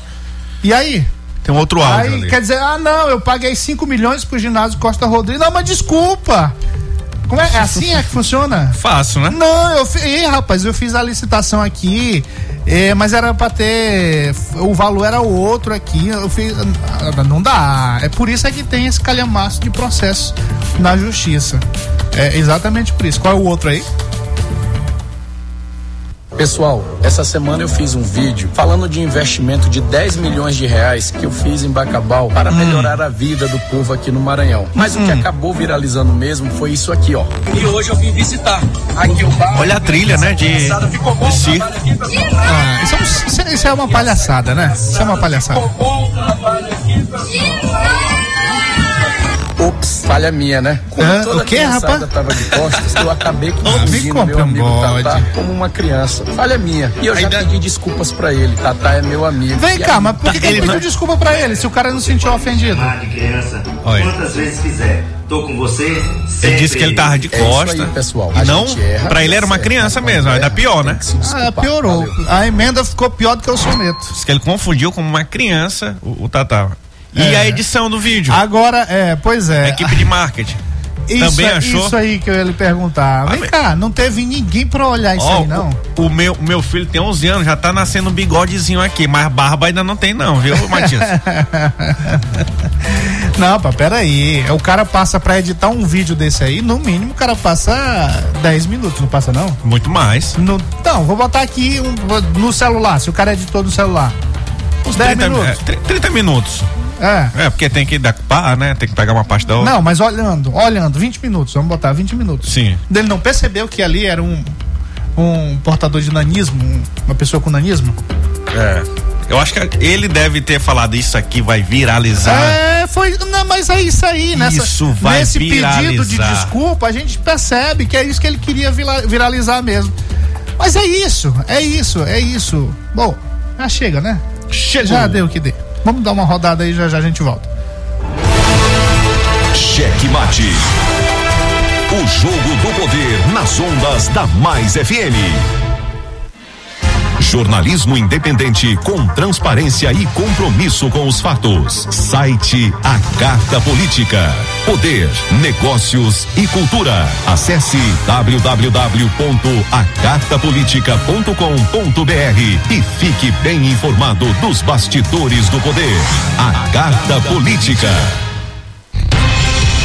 Speaker 1: E aí?
Speaker 5: Tem um outro áudio
Speaker 1: aí,
Speaker 5: ali.
Speaker 1: Quer dizer, ah não, eu paguei 5 milhões pro ginásio Costa Rodrigues. Não, mas desculpa. Como é, é assim é que funciona? *laughs*
Speaker 5: Fácil, né?
Speaker 1: Não, eu fiz, rapaz, eu fiz a licitação aqui, é, mas era para ter, o valor era o outro aqui, eu fiz, não dá. É por isso é que tem esse calhamaço de processo na justiça. É exatamente por isso. Qual é o outro aí?
Speaker 8: Pessoal, essa semana eu fiz um vídeo falando de investimento de 10 milhões de reais que eu fiz em Bacabal para hum. melhorar a vida do povo aqui no Maranhão. Mas hum. o que hum. acabou viralizando mesmo foi isso aqui, ó.
Speaker 9: E hoje eu vim visitar aqui o bar.
Speaker 5: Olha a trilha, né? De, ficou bom de aqui,
Speaker 1: ah, isso, é, isso é uma palhaçada, né? Isso é uma palhaçada. Ficou bom trabalho aqui, pessoal.
Speaker 8: Falha minha, né?
Speaker 1: Como ah, toda o que, rapaz?
Speaker 8: tava de costas, eu acabei *laughs* confundindo meu amigo Tatá como uma criança. Falha minha. E eu já Ainda... pedi desculpas pra ele. Tatá é meu amigo.
Speaker 1: Vem cá, mas por que, que ele pediu desculpa pra ele se o cara não se sentiu ofendido?
Speaker 13: De criança, quantas vezes quiser. Tô com você.
Speaker 5: Ele disse que ele tava de costa. É aí,
Speaker 8: pessoal.
Speaker 5: não, erra, pra ele era uma criança mesmo, ainda pior, né?
Speaker 1: Ah, piorou. Valeu. A emenda ficou pior do que o soneto.
Speaker 5: Diz que ele confundiu com uma criança o, o Tatá. E é. a edição do vídeo?
Speaker 1: Agora, é, pois é.
Speaker 5: A equipe de marketing.
Speaker 1: Isso, Também achou? Isso aí que eu ia lhe perguntar. Vem ah, cá, não teve ninguém pra olhar isso aí, não?
Speaker 5: O, o, meu, meu filho tem 11 anos, já tá nascendo um bigodezinho aqui, mas barba ainda não tem não, viu, Matias? *laughs*
Speaker 1: não, pá, peraí. O cara passa pra editar um vídeo desse aí, no mínimo o cara passa 10 minutos, não passa não?
Speaker 5: Muito mais.
Speaker 1: No, não, vou botar aqui um, no celular, se o cara editou no celular.
Speaker 5: Uns 10 minutos. É, 30 minutos.
Speaker 1: É.
Speaker 5: É, porque tem que dar né? Tem que pegar uma parte da outra.
Speaker 1: Não, mas olhando, olhando, 20 minutos, vamos botar 20 minutos.
Speaker 5: Sim.
Speaker 1: Ele não percebeu que ali era um, um portador de nanismo, uma pessoa com nanismo?
Speaker 5: É. Eu acho que ele deve ter falado isso aqui vai viralizar.
Speaker 1: É, foi. Não, mas é isso aí, nessa,
Speaker 5: isso vai
Speaker 1: nesse
Speaker 5: viralizar.
Speaker 1: pedido de desculpa, a gente percebe que é isso que ele queria viralizar mesmo. Mas é isso, é isso, é isso. Bom, já chega, né?
Speaker 5: Chegou.
Speaker 1: Já deu o que deu. Vamos dar uma rodada aí, já já a gente volta.
Speaker 2: Cheque mate. O jogo do Poder nas ondas da Mais FM. Jornalismo independente com transparência e compromisso com os fatos. Site A Carta Política. Poder, negócios e cultura. Acesse www.acartapolitica.com.br e fique bem informado dos bastidores do poder. A Carta Política.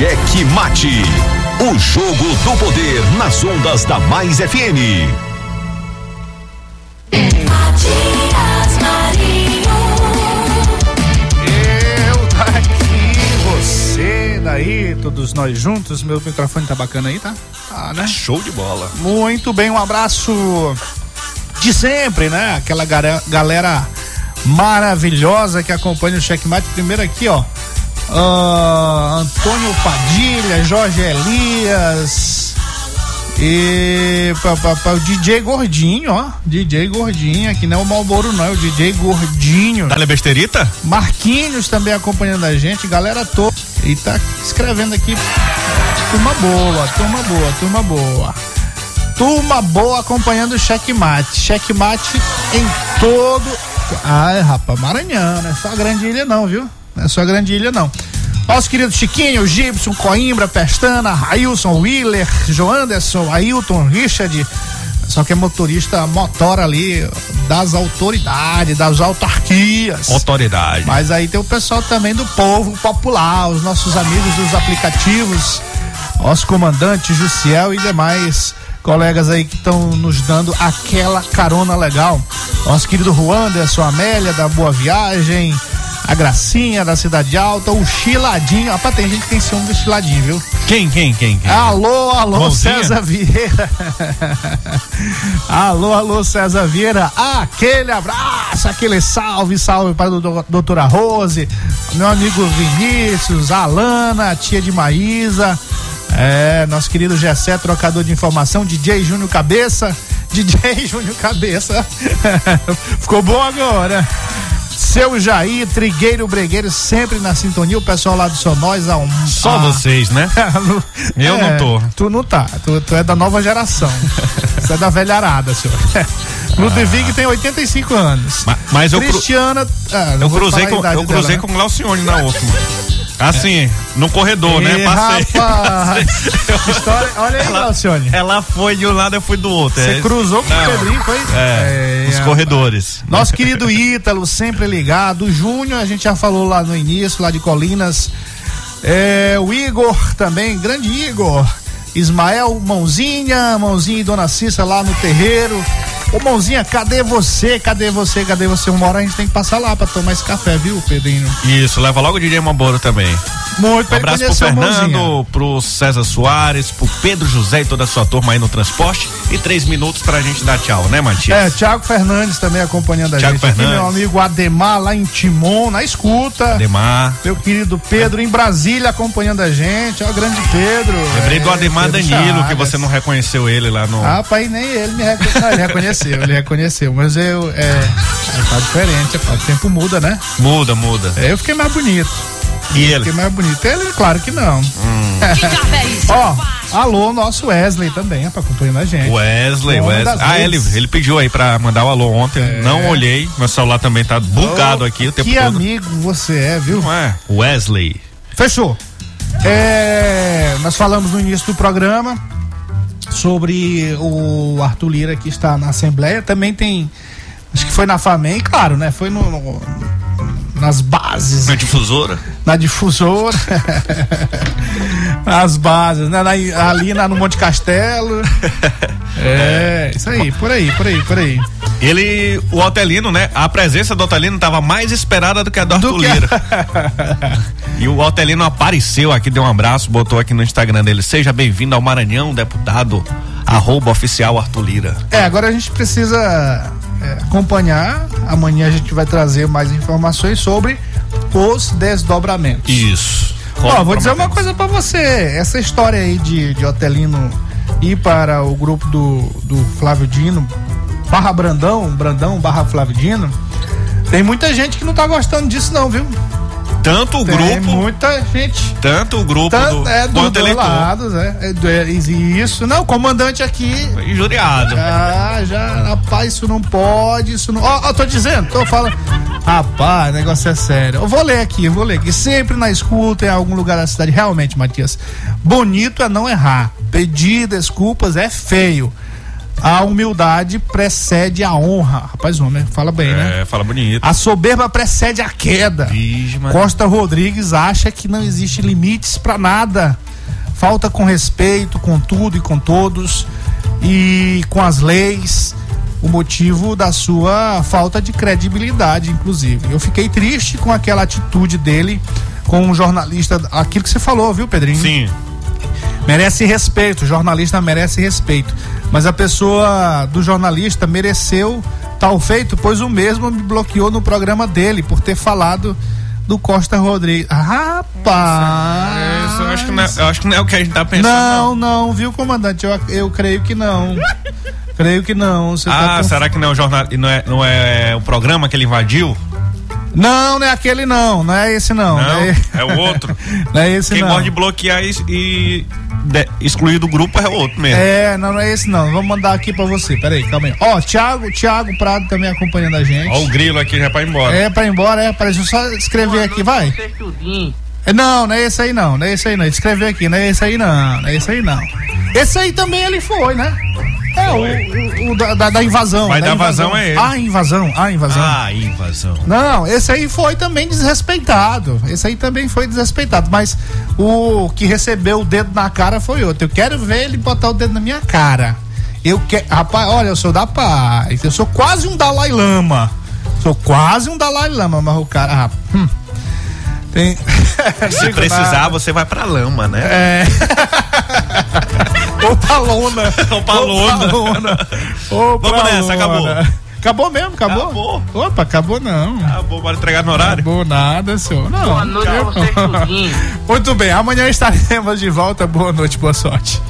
Speaker 2: Cheque Mate. O jogo do poder nas ondas da Mais FM.
Speaker 4: Matias Marinho.
Speaker 1: Eu daqui, você daí, todos nós juntos. Meu microfone tá bacana aí, tá? Tá, né?
Speaker 5: Show de bola.
Speaker 1: Muito bem, um abraço de sempre, né? Aquela galera maravilhosa que acompanha o Checkmate. Primeiro aqui, ó. Ah, Antônio Padilha, Jorge Elias. E pa, pa, pa, o DJ Gordinho, ó. DJ Gordinho, aqui não é o Malboro, não, é o DJ Gordinho.
Speaker 5: Dale besterita?
Speaker 1: Marquinhos também acompanhando a gente, galera toda. E tá escrevendo aqui. Turma boa, turma boa, turma boa. Turma boa acompanhando o checkmate. Checkmate em todo. Ai, rapaz, Maranhão, não é só a grande ilha, não, viu? Não é só grande ilha, não. Nosso querido Chiquinho, Gibson, Coimbra, Pestana, Railson, Willer, Joanderson, Ailton, Richard. Só que é motorista motora ali das autoridades, das autarquias.
Speaker 5: Autoridade.
Speaker 1: Mas aí tem o pessoal também do povo popular, os nossos amigos dos aplicativos, nosso comandante Jussiel e demais colegas aí que estão nos dando aquela carona legal. Nosso querido Ruanderson, Amélia da Boa Viagem, a Gracinha da Cidade Alta, o Chiladinho. Rapaz, tem gente que tem ciúme do Chiladinho, viu?
Speaker 5: Quem, quem, quem? quem?
Speaker 1: Alô, alô,
Speaker 5: Mãozinha?
Speaker 1: César Vieira. *laughs* alô, alô, César Vieira. Aquele abraço, aquele salve, salve para a do- doutora Rose, meu amigo Vinícius, Alana, tia de Maísa. É, nosso querido Gessé, trocador de informação, DJ Júnior Cabeça. *laughs* DJ Júnior Cabeça. *laughs* Ficou bom agora. Seu Jair, Trigueiro Bregueiro, sempre na sintonia. O pessoal lá do Sonóis. A um,
Speaker 5: Só
Speaker 1: a-
Speaker 5: vocês, né? *laughs* Eu não tô.
Speaker 1: Tu não tá. Tu, tu é da nova geração. *laughs* Você é da velharada, senhor. Ludwig tem 85 anos.
Speaker 5: Ma- mas eu
Speaker 1: Cristiana. ah,
Speaker 5: Eu cruzei com, eu cruzei
Speaker 1: dela, né?
Speaker 5: com o Glaucione na última. Assim, no corredor, né?
Speaker 1: Ih,
Speaker 5: Passei.
Speaker 1: rapaz. *laughs* História- olha aí, Glaucione.
Speaker 5: Ela foi de um lado, eu fui do outro.
Speaker 1: Você
Speaker 5: É-
Speaker 1: cruzou com o
Speaker 5: Não.
Speaker 1: Pedrinho, foi?
Speaker 5: É, os
Speaker 1: rapaz.
Speaker 5: corredores.
Speaker 1: Nosso querido Ítalo, sempre ligado. O Júnior, a gente já falou lá no início, lá de Colinas. É, o Igor também, grande Igor. Ismael, Mãozinha, Mãozinha e Dona Cissa lá no terreiro. Ô Mãozinha, cadê você? Cadê você? Cadê você? Uma hora a gente tem que passar lá pra tomar esse café, viu, Pedrinho?
Speaker 5: Isso, leva logo o DJ Mamboro também.
Speaker 1: Muito
Speaker 5: Um abraço pro
Speaker 1: conheceu o Mãozinha.
Speaker 5: Fernando, pro César Soares, pro Pedro José e toda a sua turma aí no transporte. E três minutos pra gente dar tchau, né, Matias?
Speaker 1: É, Thiago Fernandes também acompanhando a
Speaker 5: Thiago
Speaker 1: gente. Aqui,
Speaker 5: Fernandes.
Speaker 1: meu amigo Ademar lá em Timon, na escuta.
Speaker 5: Ademar.
Speaker 1: Meu querido Pedro em Brasília acompanhando a gente. Ó, grande Pedro.
Speaker 5: Lembrei do
Speaker 1: É,
Speaker 5: Ademar
Speaker 1: Pedro
Speaker 5: Danilo, que
Speaker 1: Chagas.
Speaker 5: você não reconheceu ele lá no.
Speaker 1: Rapaz, nem ele me reconheceu. Ele reconheceu, ele reconheceu. Mas eu. É, é tá diferente, é, o tempo muda, né?
Speaker 5: Muda, muda.
Speaker 1: É, eu fiquei mais bonito.
Speaker 5: E ele?
Speaker 1: Fiquei mais bonito. Ele, claro que não. *laughs* Ó, alô, nosso Wesley também, é pra acompanhando a gente.
Speaker 5: Wesley, Wesley. Ah, ele, ele pediu aí pra mandar o alô ontem. Não olhei. Meu celular também tá bugado aqui o tempo
Speaker 1: Que
Speaker 5: todo.
Speaker 1: amigo você é, viu?
Speaker 5: Não é? Wesley.
Speaker 1: Fechou. É, nós falamos no início do programa sobre o Arthur Lira que está na Assembleia. Também tem Acho que foi na FAMEM, claro, né? Foi no, no- nas bases.
Speaker 5: Na difusora?
Speaker 1: Na difusora. *laughs* Nas bases, né? Na- ali na, no Monte Castelo. *laughs* É, isso aí, por aí, por aí, por aí.
Speaker 5: Ele, o Otelino, né? A presença do Otelino estava mais esperada do que a do Arthur
Speaker 1: a-
Speaker 5: Lira. *laughs* E o Otelino apareceu aqui, deu um abraço, botou aqui no Instagram dele. Seja bem-vindo ao Maranhão, deputado. Arroba oficial Arthur Lira.
Speaker 1: É, agora a gente precisa é, acompanhar. Amanhã a gente vai trazer mais informações sobre os desdobramentos.
Speaker 5: Isso.
Speaker 1: Ó, vou dizer uma coisa pra você. Essa história aí de, de Otelino ir para o grupo do, do Flávio Dino, barra Brandão, Brandão barra Flávio Dino, tem muita gente que não tá gostando disso não, viu?
Speaker 5: Tanto o
Speaker 1: Tem
Speaker 5: grupo,
Speaker 1: muita gente.
Speaker 5: tanto o grupo
Speaker 1: Tanto,
Speaker 5: do,
Speaker 1: é, do,
Speaker 5: quanto eleitor.
Speaker 1: lados, é, é, é, Isso, não, o comandante aqui.
Speaker 5: Injuriado.
Speaker 1: Ah, já, rapaz, isso não pode, isso não. Ó, ó, tô dizendo, tô falando. Rapaz, o negócio é sério. Eu vou ler aqui, eu vou ler aqui. Sempre na escuta, em algum lugar da cidade. Realmente, Matias. Bonito é não errar. Pedir desculpas é feio. A humildade precede a honra. Rapaz, o homem fala bem, né?
Speaker 5: É, fala bonito.
Speaker 1: A soberba precede a queda. Costa Rodrigues acha que não existe limites pra nada. Falta com respeito com tudo e com todos e com as leis. O motivo da sua falta de credibilidade, inclusive. Eu fiquei triste com aquela atitude dele com um jornalista. Aquilo que você falou, viu, Pedrinho?
Speaker 5: Sim.
Speaker 1: Merece respeito, o jornalista merece respeito. Mas a pessoa do jornalista mereceu tal feito, pois o mesmo me bloqueou no programa dele por ter falado do Costa Rodrigues. Rapaz!
Speaker 5: Isso, eu, acho que não é, acho que não é o que a gente tá pensando.
Speaker 1: Não, não, viu, comandante? Eu, eu creio que não. *laughs* creio que não. Você tá
Speaker 5: Ah,
Speaker 1: conf-
Speaker 5: será que não é o jornal, não é, não é o programa que ele invadiu?
Speaker 1: Não, não é aquele não, não é esse não.
Speaker 5: Não,
Speaker 1: é,
Speaker 5: é o outro. *laughs*
Speaker 1: não é esse
Speaker 5: Quem
Speaker 1: não.
Speaker 5: gosta de bloquear e, e de- excluir do grupo é o outro mesmo.
Speaker 1: É, não, não é esse não. Vamos mandar aqui pra você. Peraí, calma aí. Ó, Thiago, Thiago Prado também acompanhando a gente.
Speaker 5: Ó o grilo aqui já pra ir embora.
Speaker 1: É, pra ir embora, é. Eu só escrever aqui, vai. É, não, não é esse aí não, não é esse aí não. Escrever aqui, não é esse aí não, não é esse aí não. Esse aí também ele foi, né? É, o, o- o da, da- da invasão.
Speaker 5: Mas
Speaker 1: da
Speaker 5: da invasão é ele.
Speaker 1: A invasão, a invasão.
Speaker 5: Ah, invasão.
Speaker 1: Não, esse aí foi também desrespeitado. Esse aí também foi desrespeitado. Mas o que recebeu o dedo na cara foi outro. Eu quero ver ele botar o dedo na minha cara. Eu quero. Rapaz, olha, eu sou da paz. Eu sou quase um Dalai Lama. Sou quase um Dalai Lama, mas o cara. ah, hum. Tem. *laughs*
Speaker 5: Se precisar,
Speaker 1: nada.
Speaker 5: você vai pra lama, né?
Speaker 1: É. *laughs* Ou pra lona. *laughs*
Speaker 5: Ou pra lona.
Speaker 1: lona. Ou
Speaker 5: Vamos nessa, acabou.
Speaker 1: Acabou mesmo, acabou?
Speaker 5: Acabou.
Speaker 1: Opa, acabou não.
Speaker 5: Acabou, bora entregar no horário?
Speaker 1: Acabou nada, senhor. Não.
Speaker 4: Boa noite vocês tudinho.
Speaker 1: Muito bem, amanhã estaremos de volta. Boa noite, boa sorte.